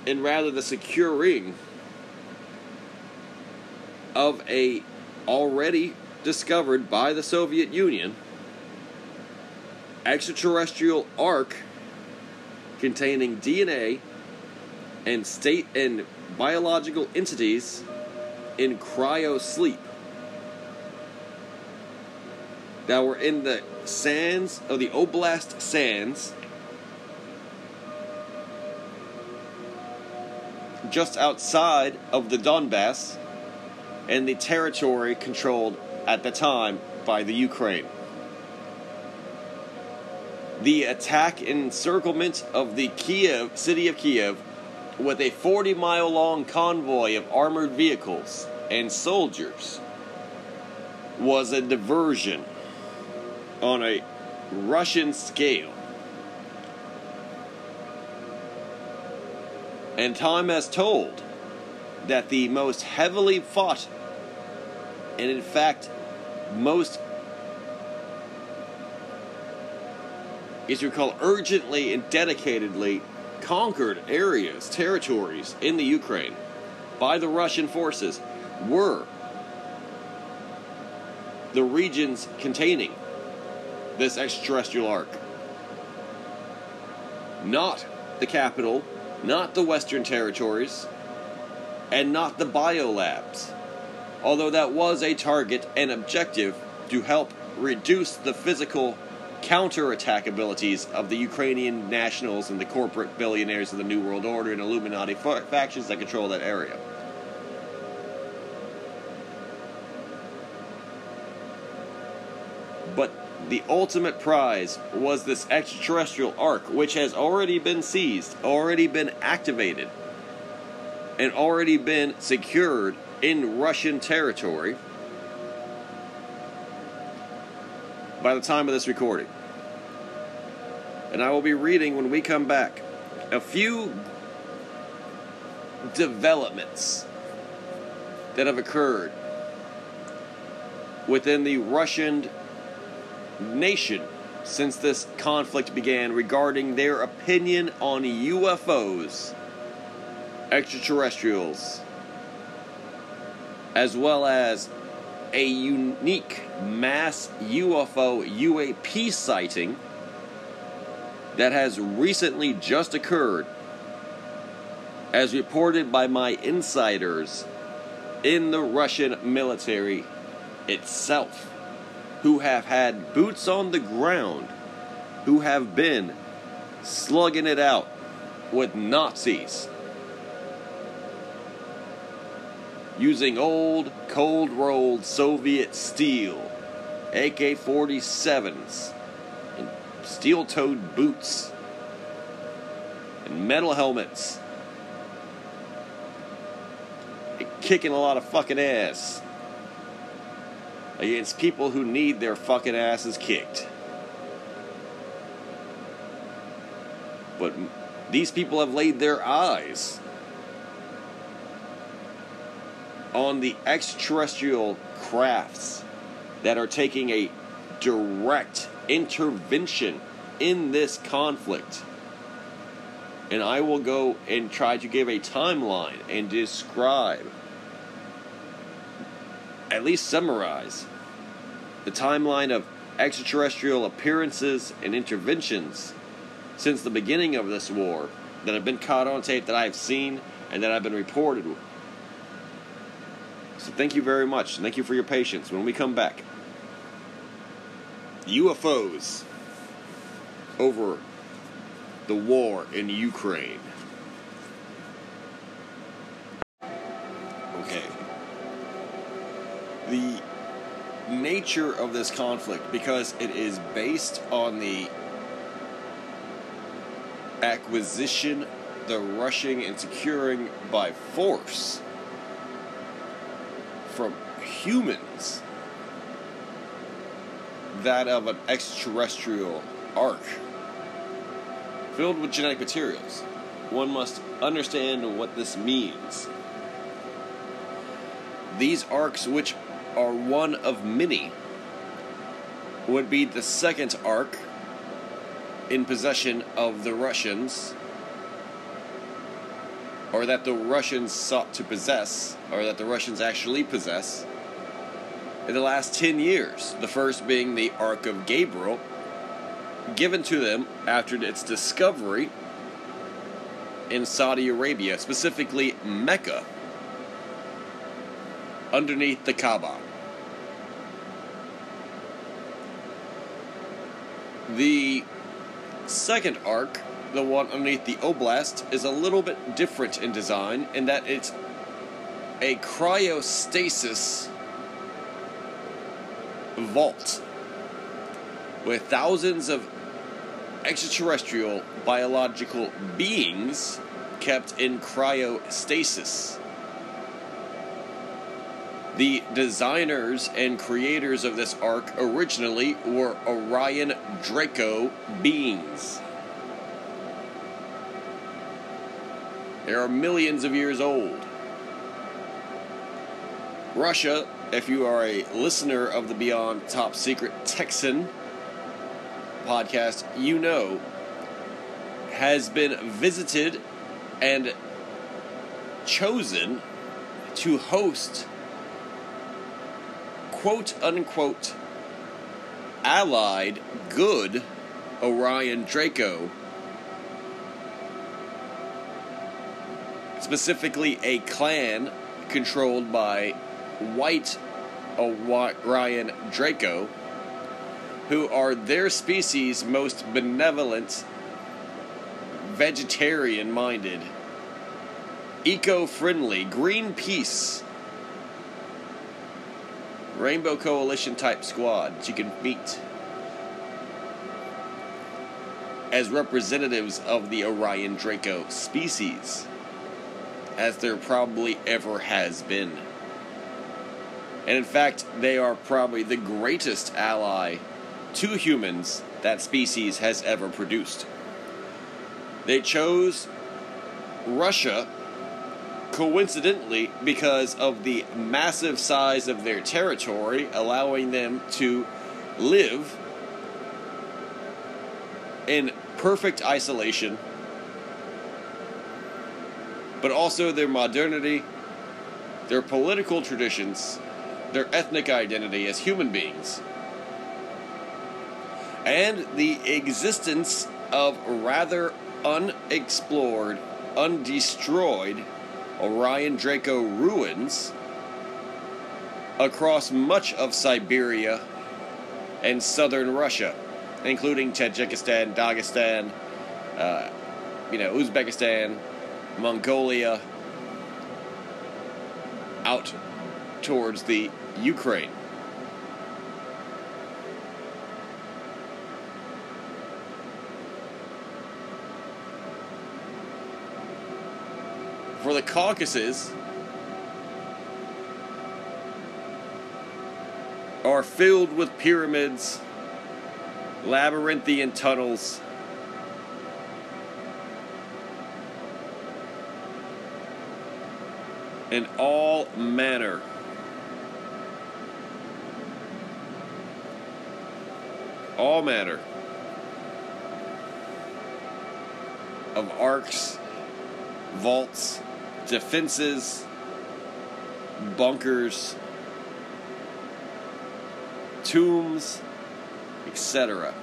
and rather the securing of a already discovered by the Soviet Union extraterrestrial ark containing DNA and state and biological entities in cryo sleep that were in the sands of the Oblast sands just outside of the Donbass and the territory controlled at the time by the Ukraine the attack encirclement of the Kiev city of Kiev with a 40 mile long convoy of armored vehicles and soldiers was a diversion on a Russian scale. And time has told that the most heavily fought and, in fact, most is you call urgently and dedicatedly conquered areas, territories in the Ukraine by the Russian forces were the regions containing this extraterrestrial ark. Not the capital, not the Western territories, and not the biolabs. Although that was a target and objective to help reduce the physical counterattack abilities of the Ukrainian nationals and the corporate billionaires of the New World Order and Illuminati factions that control that area. But the ultimate prize was this extraterrestrial ark, which has already been seized, already been activated, and already been secured in Russian territory by the time of this recording. And I will be reading when we come back a few developments that have occurred within the Russian nation since this conflict began regarding their opinion on UFOs, extraterrestrials, as well as a unique mass UFO UAP sighting that has recently just occurred, as reported by my insiders in the Russian military itself, who have had boots on the ground, who have been slugging it out with Nazis using old, cold rolled Soviet steel, AK 47s, and steel toed boots, and metal helmets, and kicking a lot of fucking ass against people who need their fucking asses kicked. But these people have laid their eyes on the extraterrestrial crafts that are taking a direct intervention in this conflict. And I will go and try to give a timeline and describe, at least summarize, the timeline of extraterrestrial appearances and interventions since the beginning of this war that have been caught on tape that I have seen and that have been reported so thank you very much. Thank you for your patience. When we come back, UFOs over the war in Ukraine. The nature of this conflict because it is based on the acquisition, the rushing and securing by force from humans that of an extraterrestrial ark filled with genetic materials. One must understand what this means. These arks, which are one of many, would be the second ark in possession of the Russians, or that the Russians sought to possess, or that the Russians actually possess, in the last 10 years. The first being the Ark of Gabriel, given to them after its discovery in Saudi Arabia, specifically Mecca, underneath the Kaaba. The second arc, the one underneath the Oblast, is a little bit different in design in that it's a cryostasis vault with thousands of extraterrestrial biological beings kept in cryostasis. The designers and creators of this ark originally were Orion Draco beings. They are millions of years old. Russia, if you are a listener of the Beyond Top Secret Texan podcast, you know, has been visited and chosen to host quote unquote allied good Orion Draco. Specifically, a clan controlled by white Orion Draco, who are their species' most benevolent, vegetarian minded, eco friendly, Greenpeace Rainbow Coalition type squad you can meet as representatives of the Orion Draco species, as there probably ever has been. And in fact, they are probably the greatest ally to humans that species has ever produced. They chose Russia coincidentally because of the massive size of their territory, allowing them to live in perfect isolation, but also their modernity, their political traditions, their ethnic identity as human beings, and the existence of rather unexplored, undestroyed Orion Draco ruins across much of Siberia and southern Russia, including Tajikistan, Dagestan, uh, you know, Uzbekistan, Mongolia, out towards the Ukraine. For the Caucasus are filled with pyramids, labyrinthian tunnels, and all manner all manner of arcs, vaults, defenses, bunkers, tombs, etc.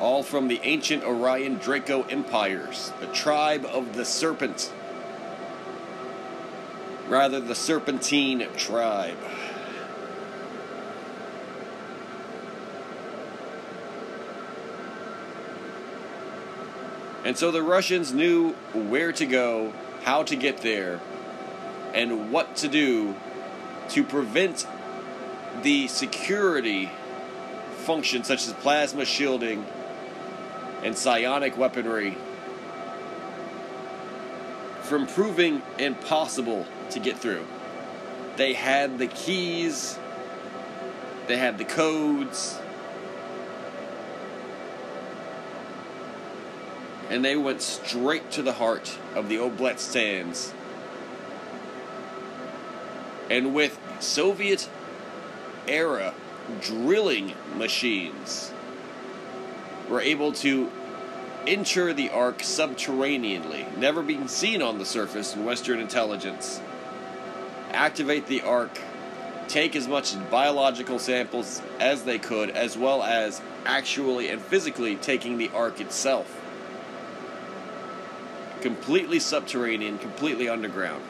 All from the ancient Orion Draco empires, the tribe of the serpent. Rather, the Serpentine tribe. And so the Russians knew where to go, how to get there, and what to do to prevent the security functions such as plasma shielding and psionic weaponry from proving impossible to get through. They had the keys, they had the codes, and they went straight to the heart of the Oblet stands. And with Soviet era drilling machines, were able to enter the Ark subterraneanly, never being seen on the surface in Western intelligence, activate the Ark, take as much biological samples as they could, as well as actually and physically taking the Ark itself completely subterranean, completely underground.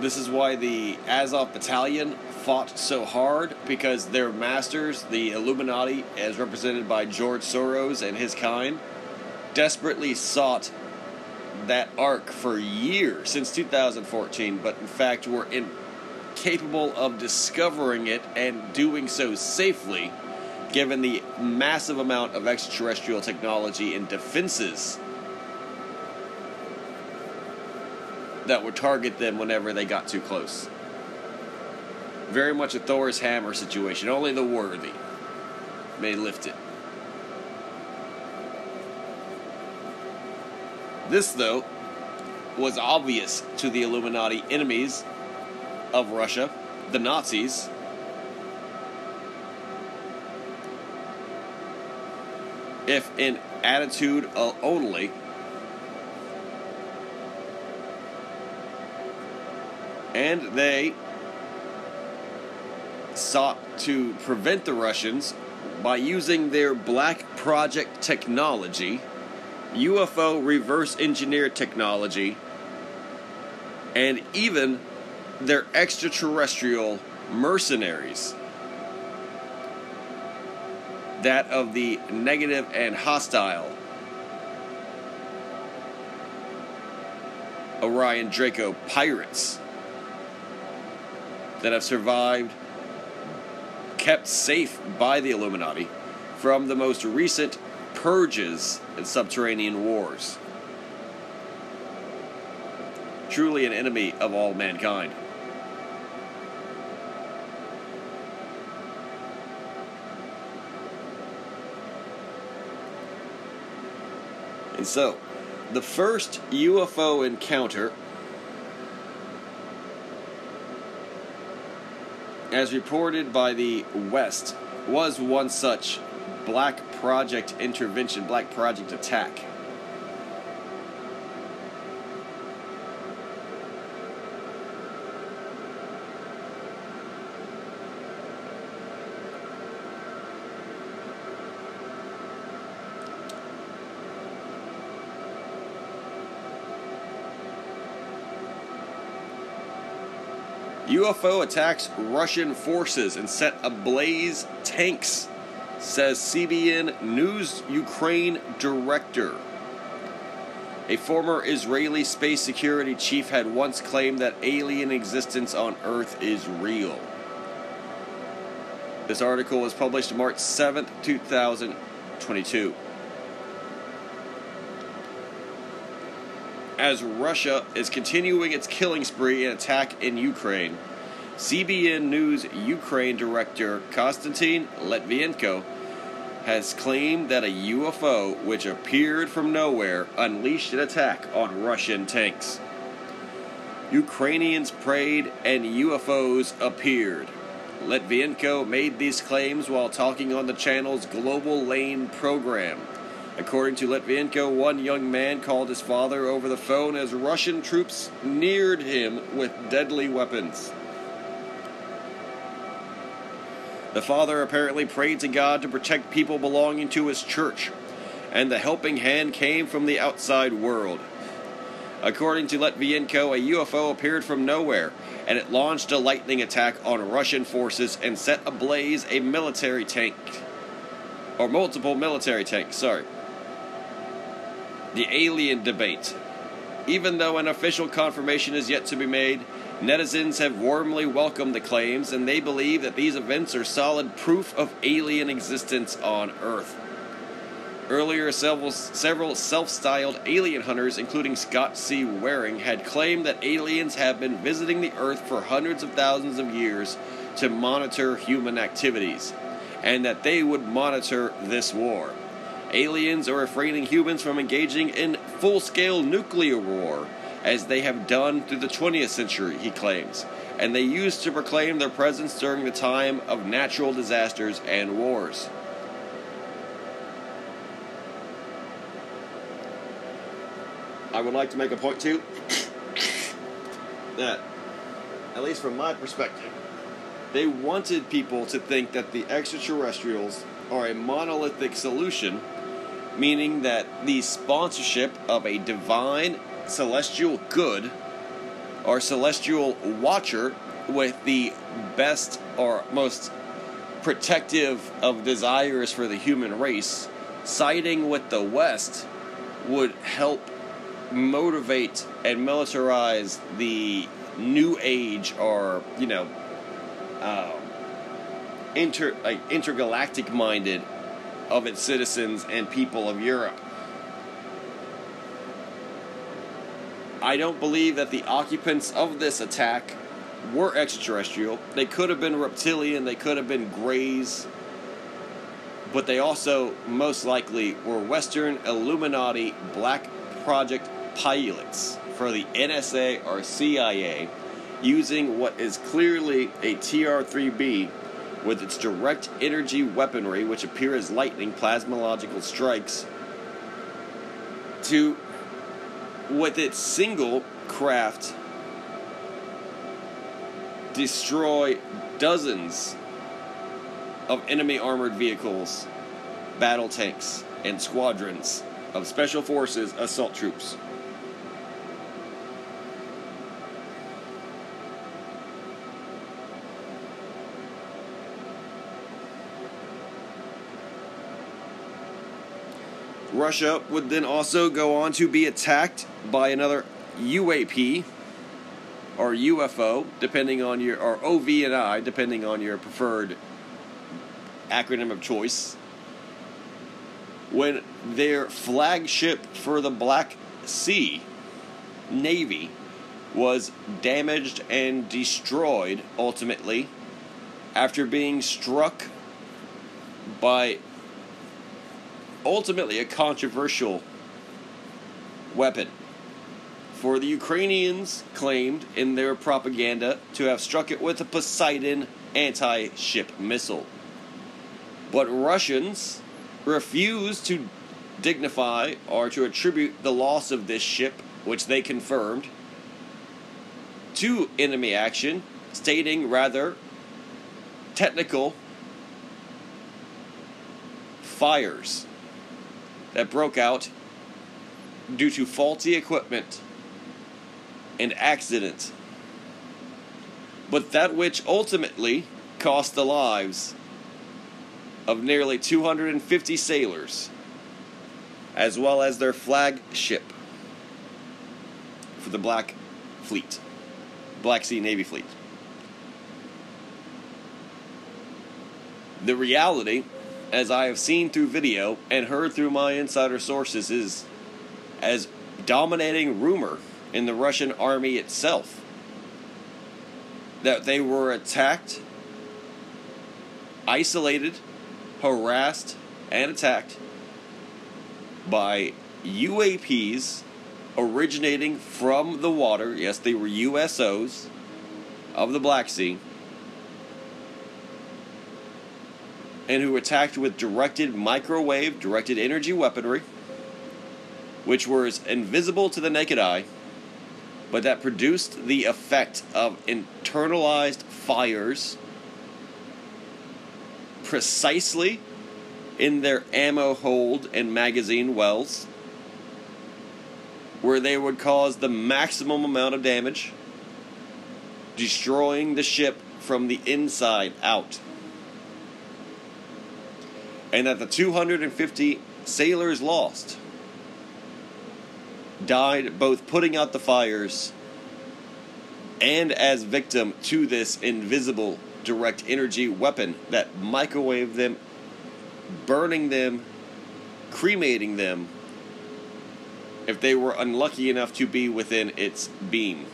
This is why the Azov Battalion fought so hard because their masters, the Illuminati, as represented by George Soros and his kind, desperately sought that ark for years since 2014, but in fact were in capable of discovering it and doing so safely, given the massive amount of extraterrestrial technology and defenses that would target them whenever they got too close. Very much a Thor's hammer situation. Only the worthy may lift it. This, though, was obvious to the Illuminati enemies of Russia, the Nazis, if in attitude only, and they sought to prevent the Russians by using their Black Project technology, UFO reverse engineer technology, and even they're extraterrestrial mercenaries. That of the negative and hostile Orion Draco pirates that have survived, kept safe by the Illuminati from the most recent purges and subterranean wars. Truly an enemy of all mankind. And so, the first UFO encounter, as reported by the West, was one such Black Project intervention, Black Project attack. UFO attacks Russian forces and set ablaze tanks, says CBN News Ukraine director. A former Israeli space security chief had once claimed that alien existence on Earth is real. This article was published March 7th, 2022. as Russia is continuing its killing spree and attack in Ukraine. CBN News Ukraine director Konstantin Litvinenko has claimed that a UFO which appeared from nowhere unleashed an attack on Russian tanks. Ukrainians prayed and UFOs appeared. Litvinenko made these claims while talking on the channel's Global Lane program. According to Litvinenko, one young man called his father over the phone as Russian troops neared him with deadly weapons. The father apparently prayed to God to protect people belonging to his church, and the helping hand came from the outside world. According to Litvinenko, a UFO appeared from nowhere and it launched a lightning attack on Russian forces and set ablaze a military tank. Or multiple military tanks, sorry. The alien debate. Even though an official confirmation is yet to be made, netizens have warmly welcomed the claims and they believe that these events are solid proof of alien existence on Earth. Earlier, several, several self styled alien hunters, including Scott C. Waring, had claimed that aliens have been visiting the Earth for hundreds of thousands of years to monitor human activities, and that they would monitor this war. Aliens are refraining humans from engaging in full scale nuclear war, as they have done through the 20th century, he claims, and they used to proclaim their presence during the time of natural disasters and wars. I would like to make a point too that, at least from my perspective, they wanted people to think that the extraterrestrials are a monolithic solution, meaning that the sponsorship of a divine celestial good or celestial watcher with the best or most protective of desires for the human race, siding with the West would help motivate and militarize the new age or you know um, inter like intergalactic minded of its citizens and people of Europe. I don't believe that the occupants of this attack were extraterrestrial. They could have been reptilian, they could have been greys, but they also most likely were Western Illuminati Black Project pilots for the NSA or CIA using what is clearly a TR 3B with its direct energy weaponry, which appear as lightning plasmological strikes, to with its single craft destroy dozens of enemy armored vehicles, battle tanks, and squadrons of special forces assault troops. Russia would then also go on to be attacked by another UAP or UFO, depending on your, or OVNI, depending on your preferred acronym of choice. When their flagship for the Black Sea Navy was damaged and destroyed ultimately after being struck by ultimately a controversial weapon. For the Ukrainians claimed in their propaganda to have struck it with a Poseidon anti ship missile. But Russians refused to dignify or to attribute the loss of this ship, which they confirmed, to enemy action, stating rather technical fires that broke out due to faulty equipment and accident, but that which ultimately cost the lives of nearly 250 sailors, as well as their flagship for the Black Fleet, Black Sea Navy Fleet. The reality as I have seen through video and heard through my insider sources, is as dominating rumor in the Russian army itself that they were attacked, isolated, harassed, and attacked by UAPs originating from the water. Yes, they were USOs of the Black Sea and who attacked with directed microwave directed energy weaponry, which was invisible to the naked eye, but that produced the effect of internalized fires precisely in their ammo hold and magazine wells, where they would cause the maximum amount of damage destroying the ship from the inside out. And that the 250 sailors lost died both putting out the fires and as victim to this invisible direct energy weapon that microwaved them, burning them, cremating them if they were unlucky enough to be within its beam.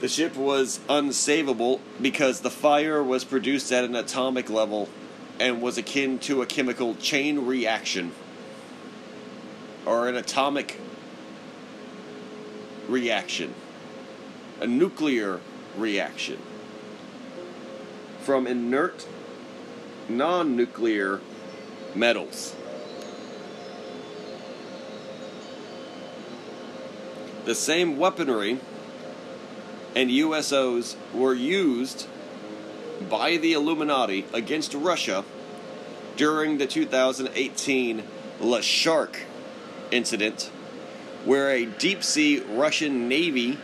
The ship was unsavable because the fire was produced at an atomic level and was akin to a chemical chain reaction. Or an atomic reaction, a nuclear reaction. From inert, non nuclear metals. The same weaponry and USOs were used by the Illuminati against Russia during the 2018 Losharik incident, where a deep sea Russian Navy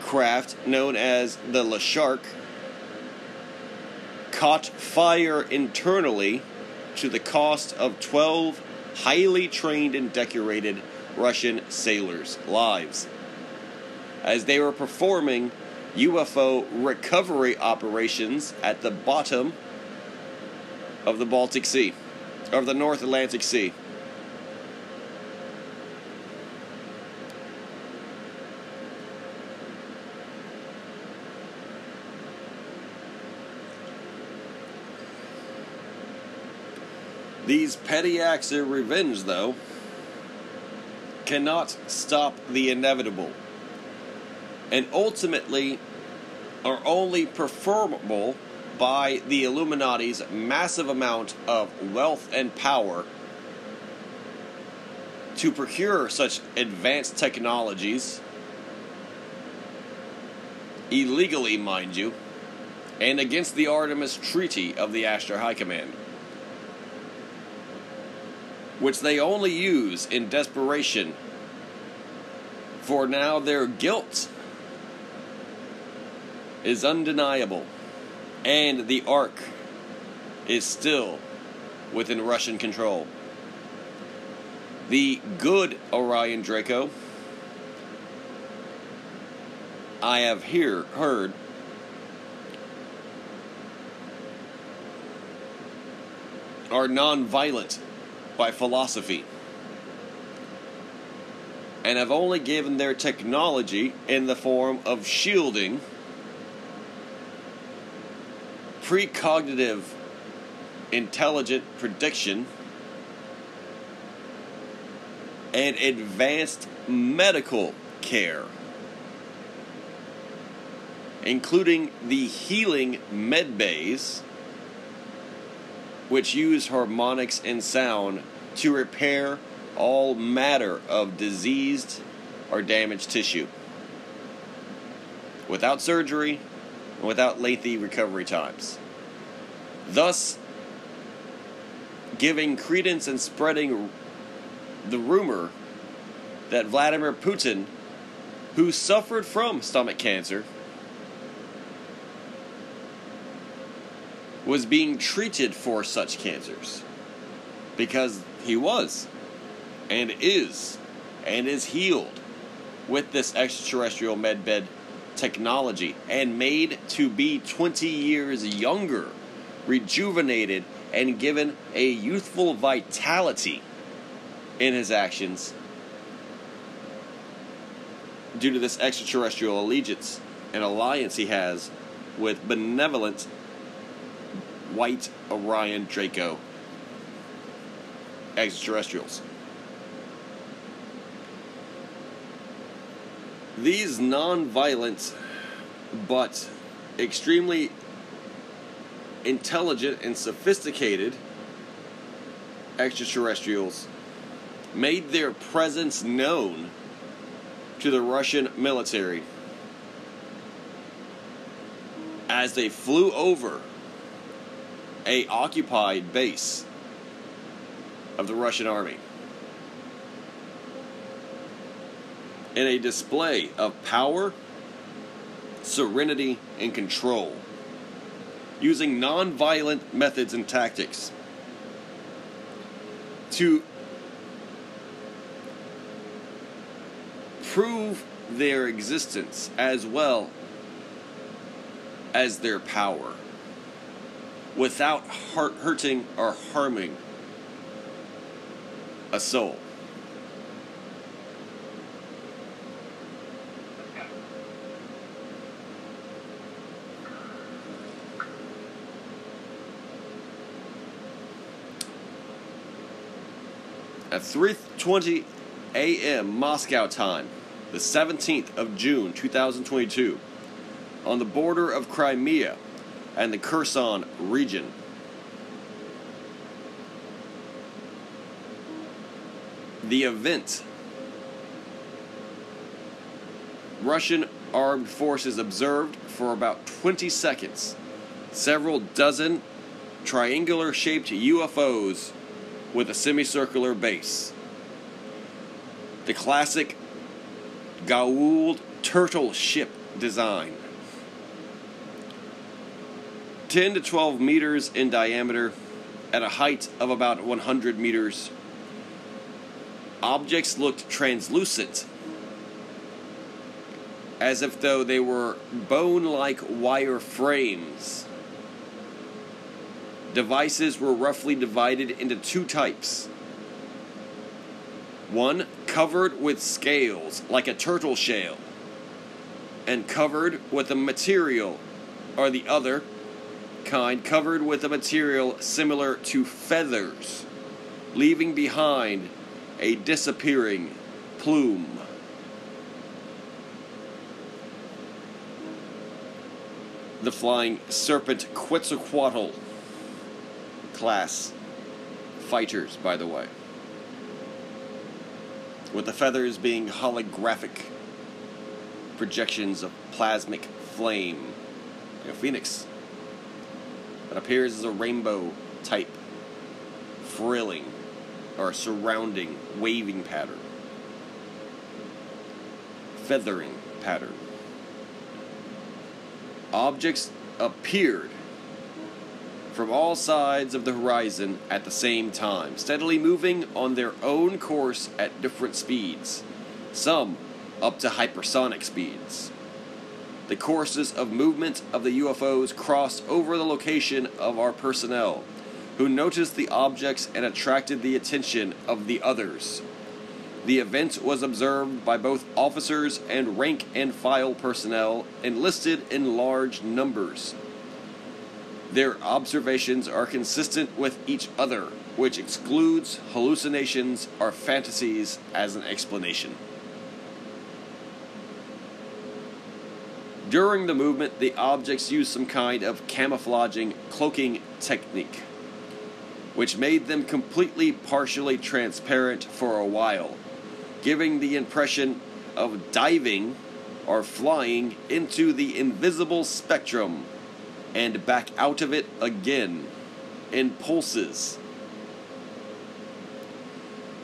craft known as the Losharik caught fire internally to the cost of 12 highly trained and decorated Russian sailors' lives as they were performing UFO recovery operations at the bottom of the Baltic Sea, of the North Atlantic Sea. These petty acts of revenge, though, cannot stop the inevitable, and ultimately are only performable by the Illuminati's massive amount of wealth and power to procure such advanced technologies, illegally, mind you, and against the Artemis Treaty of the Ashtar High Command which they only use in desperation. For now their guilt is undeniable, and the Ark is still within Russian control. The good Orion Draco, I have here heard are non-violent by philosophy and have only given their technology in the form of shielding, precognitive intelligent prediction, and advanced medical care, including the healing med bays which use harmonics and sound to repair all matter of diseased or damaged tissue. Without surgery and without lengthy recovery times. Thus, giving credence and spreading the rumor that Vladimir Putin, who suffered from stomach cancer, was being treated for such cancers because he was and is and is healed with this extraterrestrial medbed technology and made to be 20 years younger, rejuvenated, and given a youthful vitality in his actions due to this extraterrestrial allegiance and alliance he has with benevolent white Orion Draco extraterrestrials. These non violent but extremely intelligent and sophisticated extraterrestrials made their presence known to the Russian military as they flew over a occupied base of the Russian army. In a display of power, serenity, and control, using non-violent methods and tactics to prove their existence as well as their power without hurt, hurting or harming a soul. At 3:20 a.m. Moscow time, the 17th of June 2022, on the border of Crimea and the Kherson region. The event Russian armed forces observed for about 20 seconds several dozen triangular shaped UFOs with a semicircular base. The classic Goa'uld turtle ship design. 10 to 12 meters in diameter at a height of about 100 meters. Objects looked translucent, as if though they were bone like wire frames. Devices were roughly divided into two types. One covered with scales like a turtle shell, and covered with a material, or the other kind covered with a material similar to feathers, leaving behind a disappearing plume. The flying serpent Quetzalcoatl class fighters, by the way. With the feathers being holographic projections of plasmic flame. a phoenix that appears as a rainbow type frilling or surrounding waving pattern. Feathering pattern. Objects appeared from all sides of the horizon at the same time, steadily moving on their own course at different speeds, some up to hypersonic speeds. The courses of movement of the UFOs crossed over the location of our personnel, who noticed the objects and attracted the attention of the others. The event was observed by both officers and rank and file personnel enlisted in large numbers. Their observations are consistent with each other, which excludes hallucinations or fantasies as an explanation. During the movement, the objects used some kind of camouflaging cloaking technique, which made them completely partially transparent for a while, giving the impression of diving or flying into the invisible spectrum and back out of it again in pulses.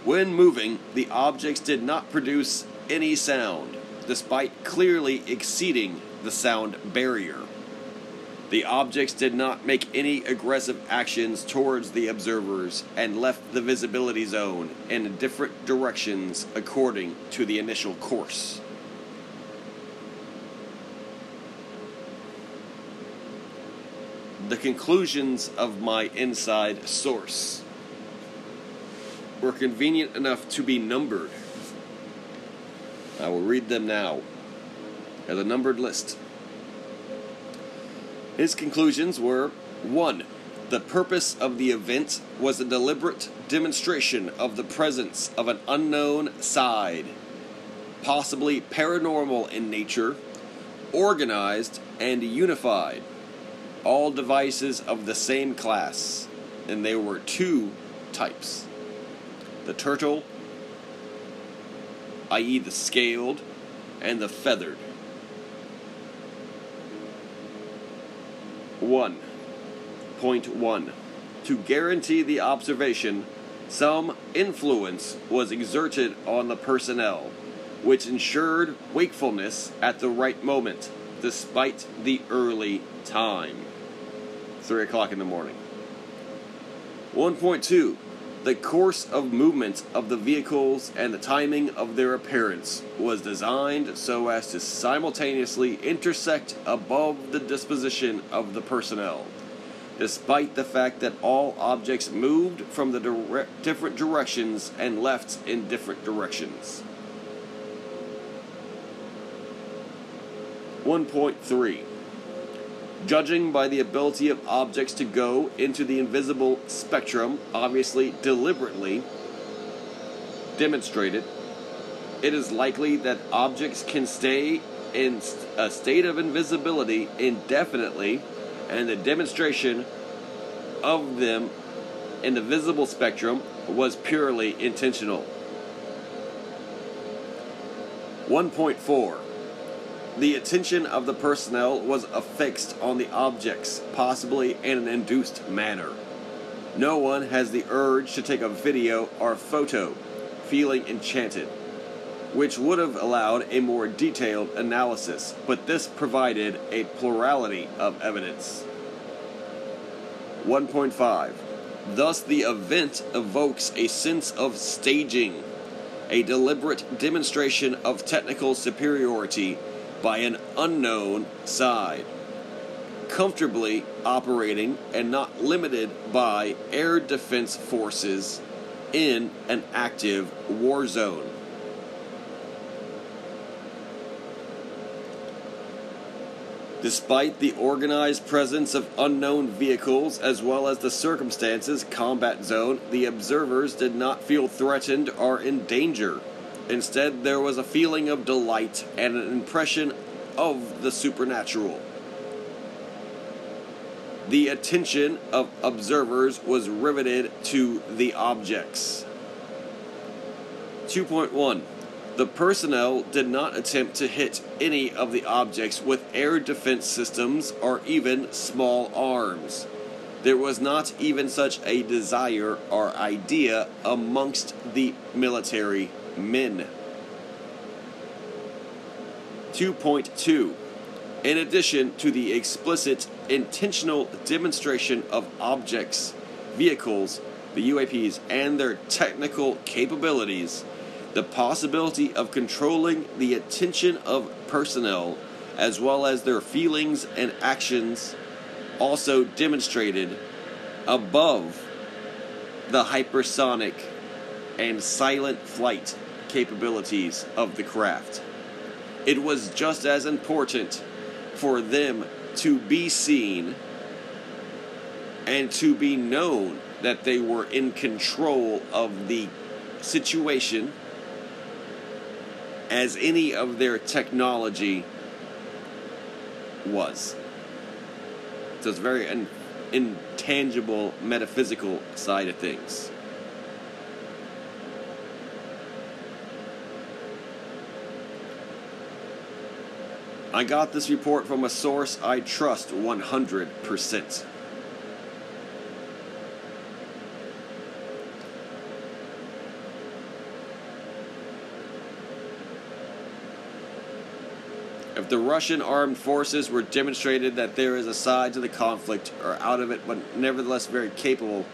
When moving, the objects did not produce any sound, despite clearly exceeding the sound barrier. The objects did not make any aggressive actions towards the observers and left the visibility zone in different directions according to the initial course. The conclusions of my inside source were convenient enough to be numbered. I will read them now as a numbered list. His conclusions were 1. The purpose of the event was a deliberate demonstration of the presence of an unknown side, possibly paranormal in nature, organized and unified all devices of the same class, and there were two types the turtle, i.e., the scaled, and the feathered. 1. Point 1. To guarantee the observation, some influence was exerted on the personnel, which ensured wakefulness at the right moment, despite the early time. 3 o'clock in the morning. 1.2 The course of movement of the vehicles and the timing of their appearance was designed so as to simultaneously intersect above the disposition of the personnel, despite the fact that all objects moved from the dire- different directions and left in different directions. 1.3 Judging by the ability of objects to go into the invisible spectrum, obviously deliberately demonstrated, it is likely that objects can stay in a state of invisibility indefinitely, and the demonstration of them in the visible spectrum was purely intentional. 1.4 the attention of the personnel was affixed on the objects, possibly in an induced manner. No one has the urge to take a video or photo, feeling enchanted, which would have allowed a more detailed analysis, but this provided a plurality of evidence. 1.5 Thus, the event evokes a sense of staging, a deliberate demonstration of technical superiority by an unknown side, comfortably operating and not limited by air defense forces in an active war zone. Despite the organized presence of unknown vehicles as well as the circumstances combat zone, the observers did not feel threatened or in danger. Instead, there was a feeling of delight and an impression of the supernatural. The attention of observers was riveted to the objects. 2.1 The personnel did not attempt to hit any of the objects with air defense systems or even small arms. There was not even such a desire or idea amongst the military men. 2.2 In addition to the explicit intentional demonstration of objects, vehicles, the UAPs, and their technical capabilities, the possibility of controlling the attention of personnel as well as their feelings and actions also demonstrated above the hypersonic and silent flight capabilities of the craft. It was just as important for them to be seen and to be known that they were in control of the situation as any of their technology was. So it's very in, intangible, metaphysical side of things. I got this report from a source I trust 100%. If the Russian armed forces were demonstrated that there is a side to the conflict or out of it, but nevertheless very capable,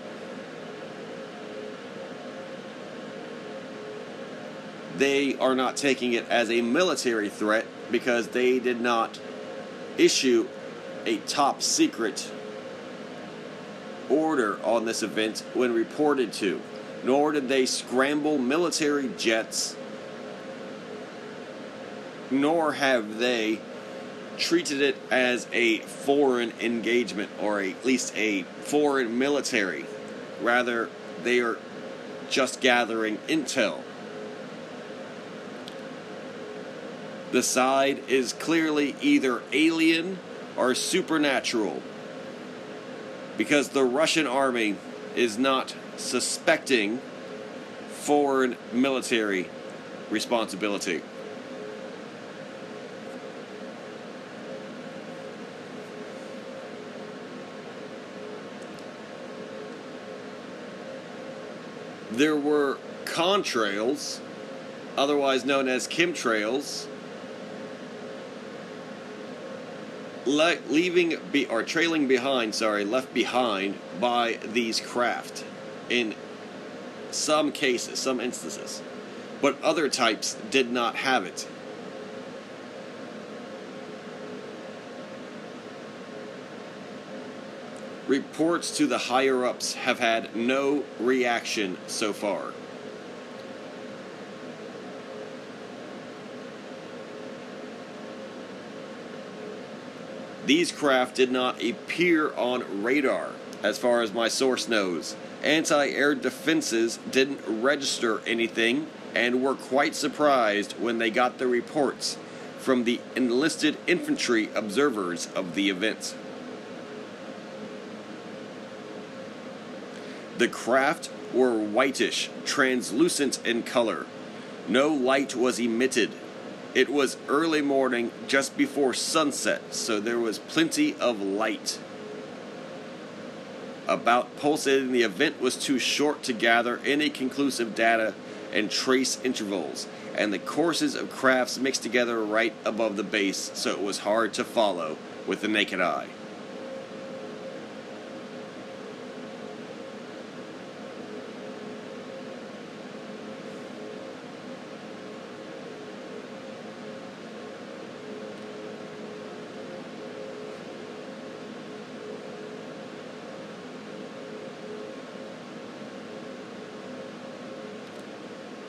they are not taking it as a military threat because they did not issue a top secret order on this event when reported to, nor did they scramble military jets, nor have they treated it as a foreign engagement or at least a foreign military. Rather, they are just gathering intel. The side is clearly either alien or supernatural because the Russian army is not suspecting foreign military responsibility. There were contrails otherwise known as chemtrails, le- leaving be- or trailing behind, sorry, left behind by these craft in some cases, some instances. But other types did not have it. Reports to the higher ups have had no reaction so far. These craft did not appear on radar, as far as my source knows. Anti air defenses didn't register anything and were quite surprised when they got the reports from the enlisted infantry observers of the events. The craft were whitish, translucent in color. No light was emitted. It was early morning, just before sunset, so there was plenty of light. About pulsating, the event was too short to gather any conclusive data and trace intervals, and the courses of crafts mixed together right above the base, so it was hard to follow with the naked eye.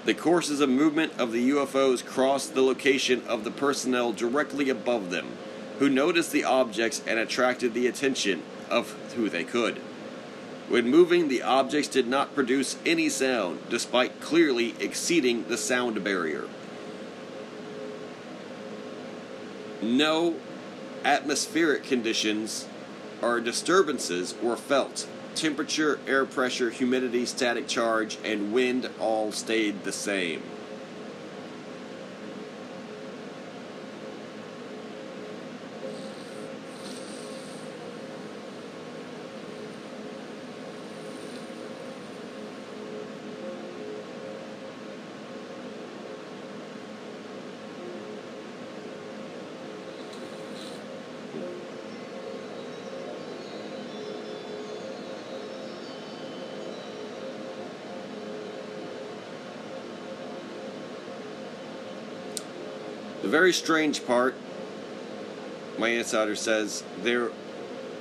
The courses of movement of the UFOs crossed the location of the personnel directly above them, who noticed the objects and attracted the attention of who they could. When moving, the objects did not produce any sound, despite clearly exceeding the sound barrier. No atmospheric conditions or disturbances were felt temperature, air pressure, humidity, static charge, and wind all stayed the same. Very strange part, my insider says, there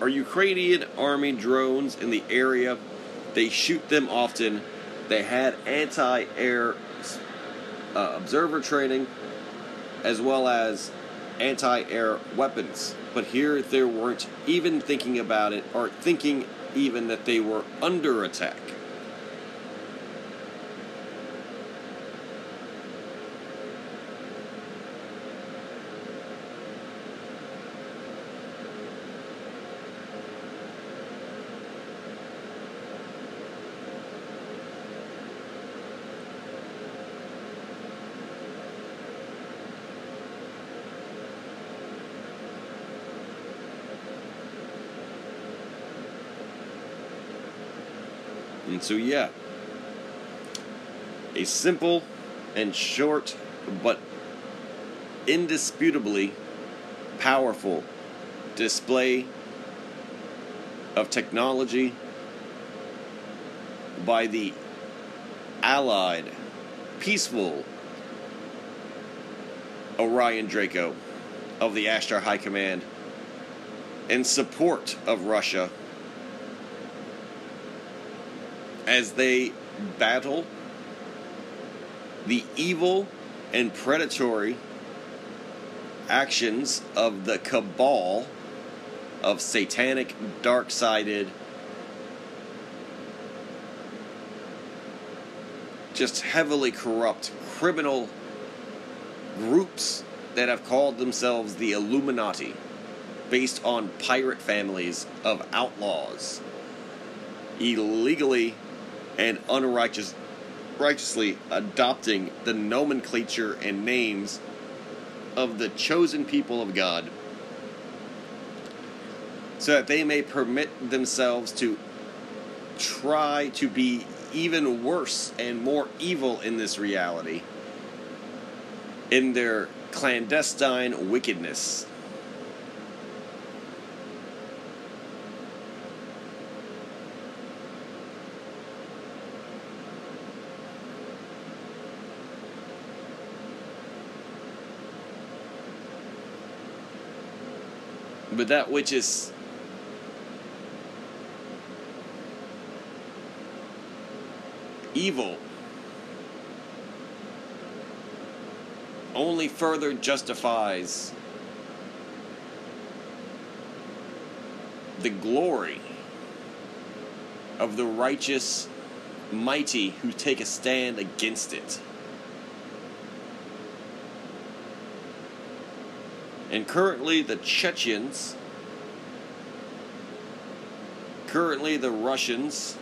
are Ukrainian army drones in the area. They shoot them often. They had anti air uh, observer training as well as anti air weapons. But here they weren't even thinking about it or thinking even that they were under attack. And so, yeah, a simple and short, but indisputably powerful display of technology by the allied, peaceful Orion Draco of the Ashtar High Command in support of Russia as they battle the evil and predatory actions of the cabal of satanic, dark sided, just heavily corrupt criminal groups that have called themselves the Illuminati, based on pirate families of outlaws, illegally and unrighteous righteously adopting the nomenclature and names of the chosen people of God so that they may permit themselves to try to be even worse and more evil in this reality in their clandestine wickedness. But that which is evil only further justifies the glory of the righteous mighty who take a stand against it. And currently, the Chechens, currently, the Russians,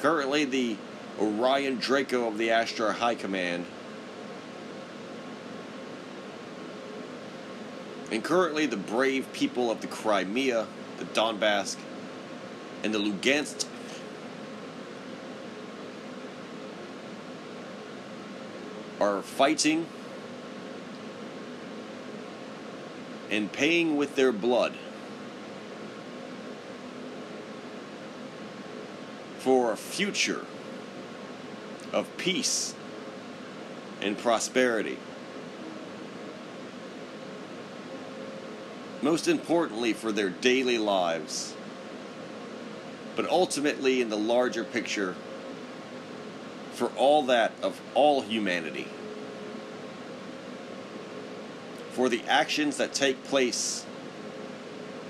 currently, the Orion Draco of the Ashtar High Command, and currently, the brave people of the Crimea, the Donbass, and the Lugansk. Are fighting and paying with their blood for a future of peace and prosperity. Most importantly, for their daily lives, but ultimately, in the larger picture, for all that of all humanity for the actions that take place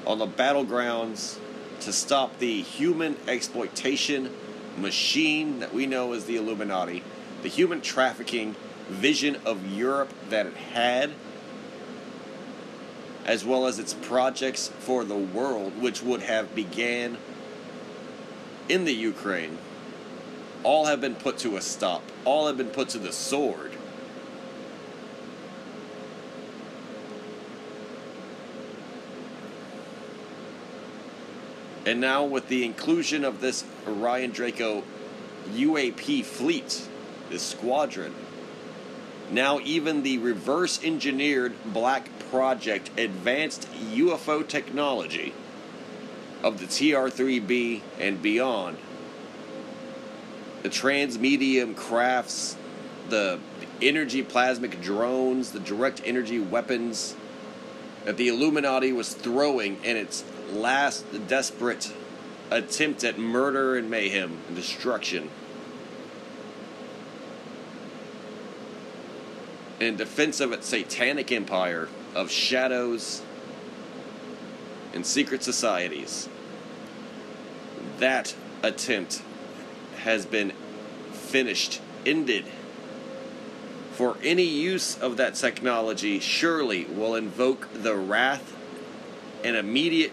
on the battlegrounds to stop the human exploitation machine that we know as the Illuminati, the human trafficking vision of Europe that it had, as well as its projects for the world, which would have began in the Ukraine, all have been put to a stop. All have been put to the sword. And now, with the inclusion of this Orion Draco UAP fleet, this squadron, now even the reverse engineered Black Project advanced UFO technology of the TR 3B and beyond, the transmedium crafts, the energy plasmic drones, the direct energy weapons that the Illuminati was throwing in its last desperate attempt at murder and mayhem and destruction. In defense of its satanic empire of shadows and secret societies. That attempt has been finished, ended. For any use of that technology surely will invoke the wrath and immediate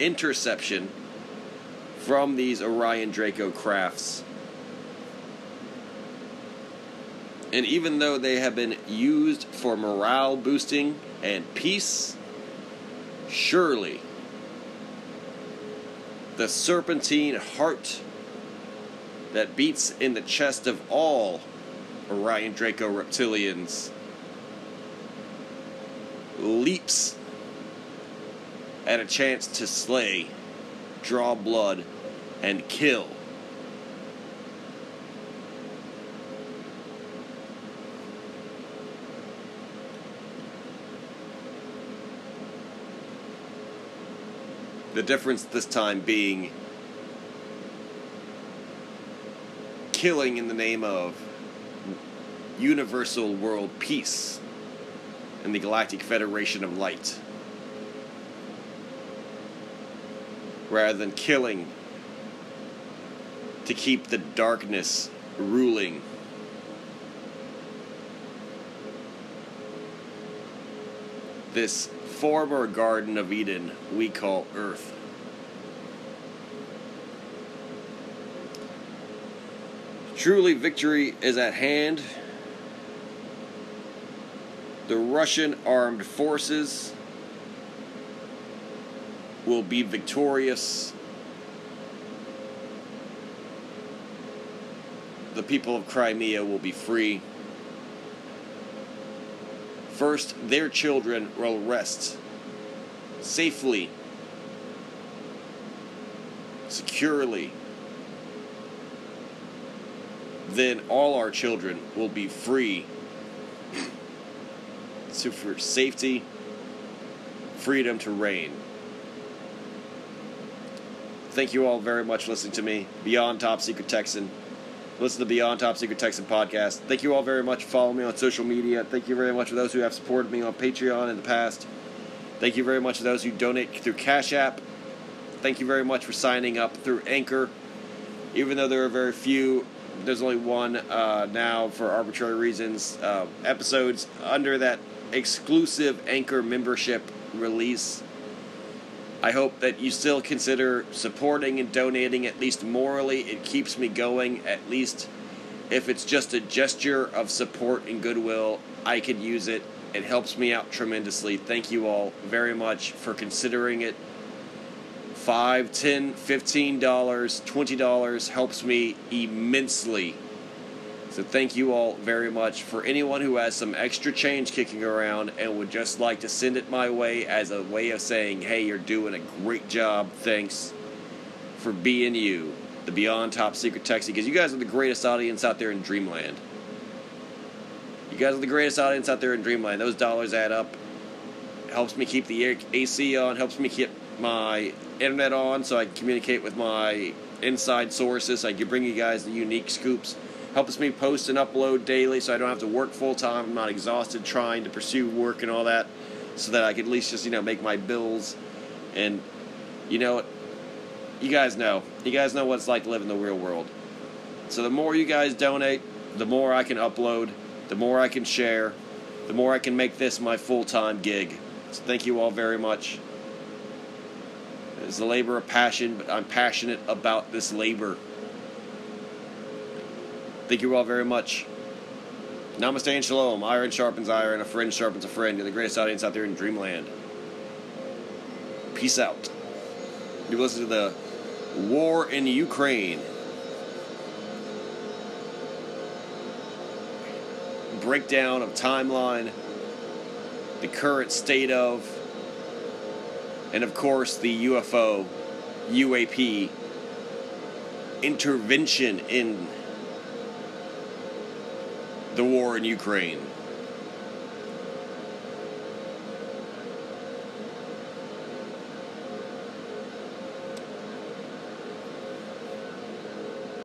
interception from these Orion Draco crafts. And even though they have been used for morale boosting and peace, surely the serpentine heart that beats in the chest of all Orion Draco reptilians leaps at a chance to slay, draw blood, and kill. The difference this time being killing in the name of universal world peace and the Galactic Federation of Light. Rather than killing to keep the darkness ruling. This former Garden of Eden we call Earth. Truly, victory is at hand. The Russian armed forces will be victorious. The people of Crimea will be free. first their children will rest safely, securely, then all our children will be free. So for safety, freedom to reign. Thank you all very much for listening to me. Beyond Top Secret Texan. Listen to the Beyond Top Secret Texan podcast. Thank you all very much for following me on social media. Thank you very much for those who have supported me on Patreon in the past. Thank you very much to those who donate through Cash App. Thank you very much for signing up through Anchor. Even though there are very few, there's only one uh, now for arbitrary reasons. Uh, episodes under that exclusive Anchor membership release. I hope that you still consider supporting and donating, at least morally. It keeps me going, at least if it's just a gesture of support and goodwill, I could use it. It helps me out tremendously. Thank you all very much for considering it. Five, ten, fifteen dollars, twenty dollars helps me immensely. So thank you all very much. For anyone who has some extra change kicking around and would just like to send it my way as a way of saying, hey, you're doing a great job, thanks for being you, the Beyond Top Secret Texie, because you guys are the greatest audience out there in Dreamland. You guys are the greatest audience out there in Dreamland. Those dollars add up. helps me keep the AC on, helps me keep my internet on so I can communicate with my inside sources. I can bring you guys the unique scoops helps me post and upload daily so I don't have to work full time. I'm not exhausted trying to pursue work and all that so that I could at least just, you know, make my bills. And, you know, you guys know. You guys know what it's like to live in the real world. So the more you guys donate, the more I can upload, the more I can share, the more I can make this my full time gig. So thank you all very much. It's a labor of passion, but I'm passionate about this labor. Thank you all very much. Namaste and shalom. Iron sharpens iron, a friend sharpens a friend. You're the greatest audience out there in Dreamland. Peace out. You listen to the War in Ukraine. Breakdown of timeline, the current state of, and of course the UFO, UAP intervention in the war in Ukraine.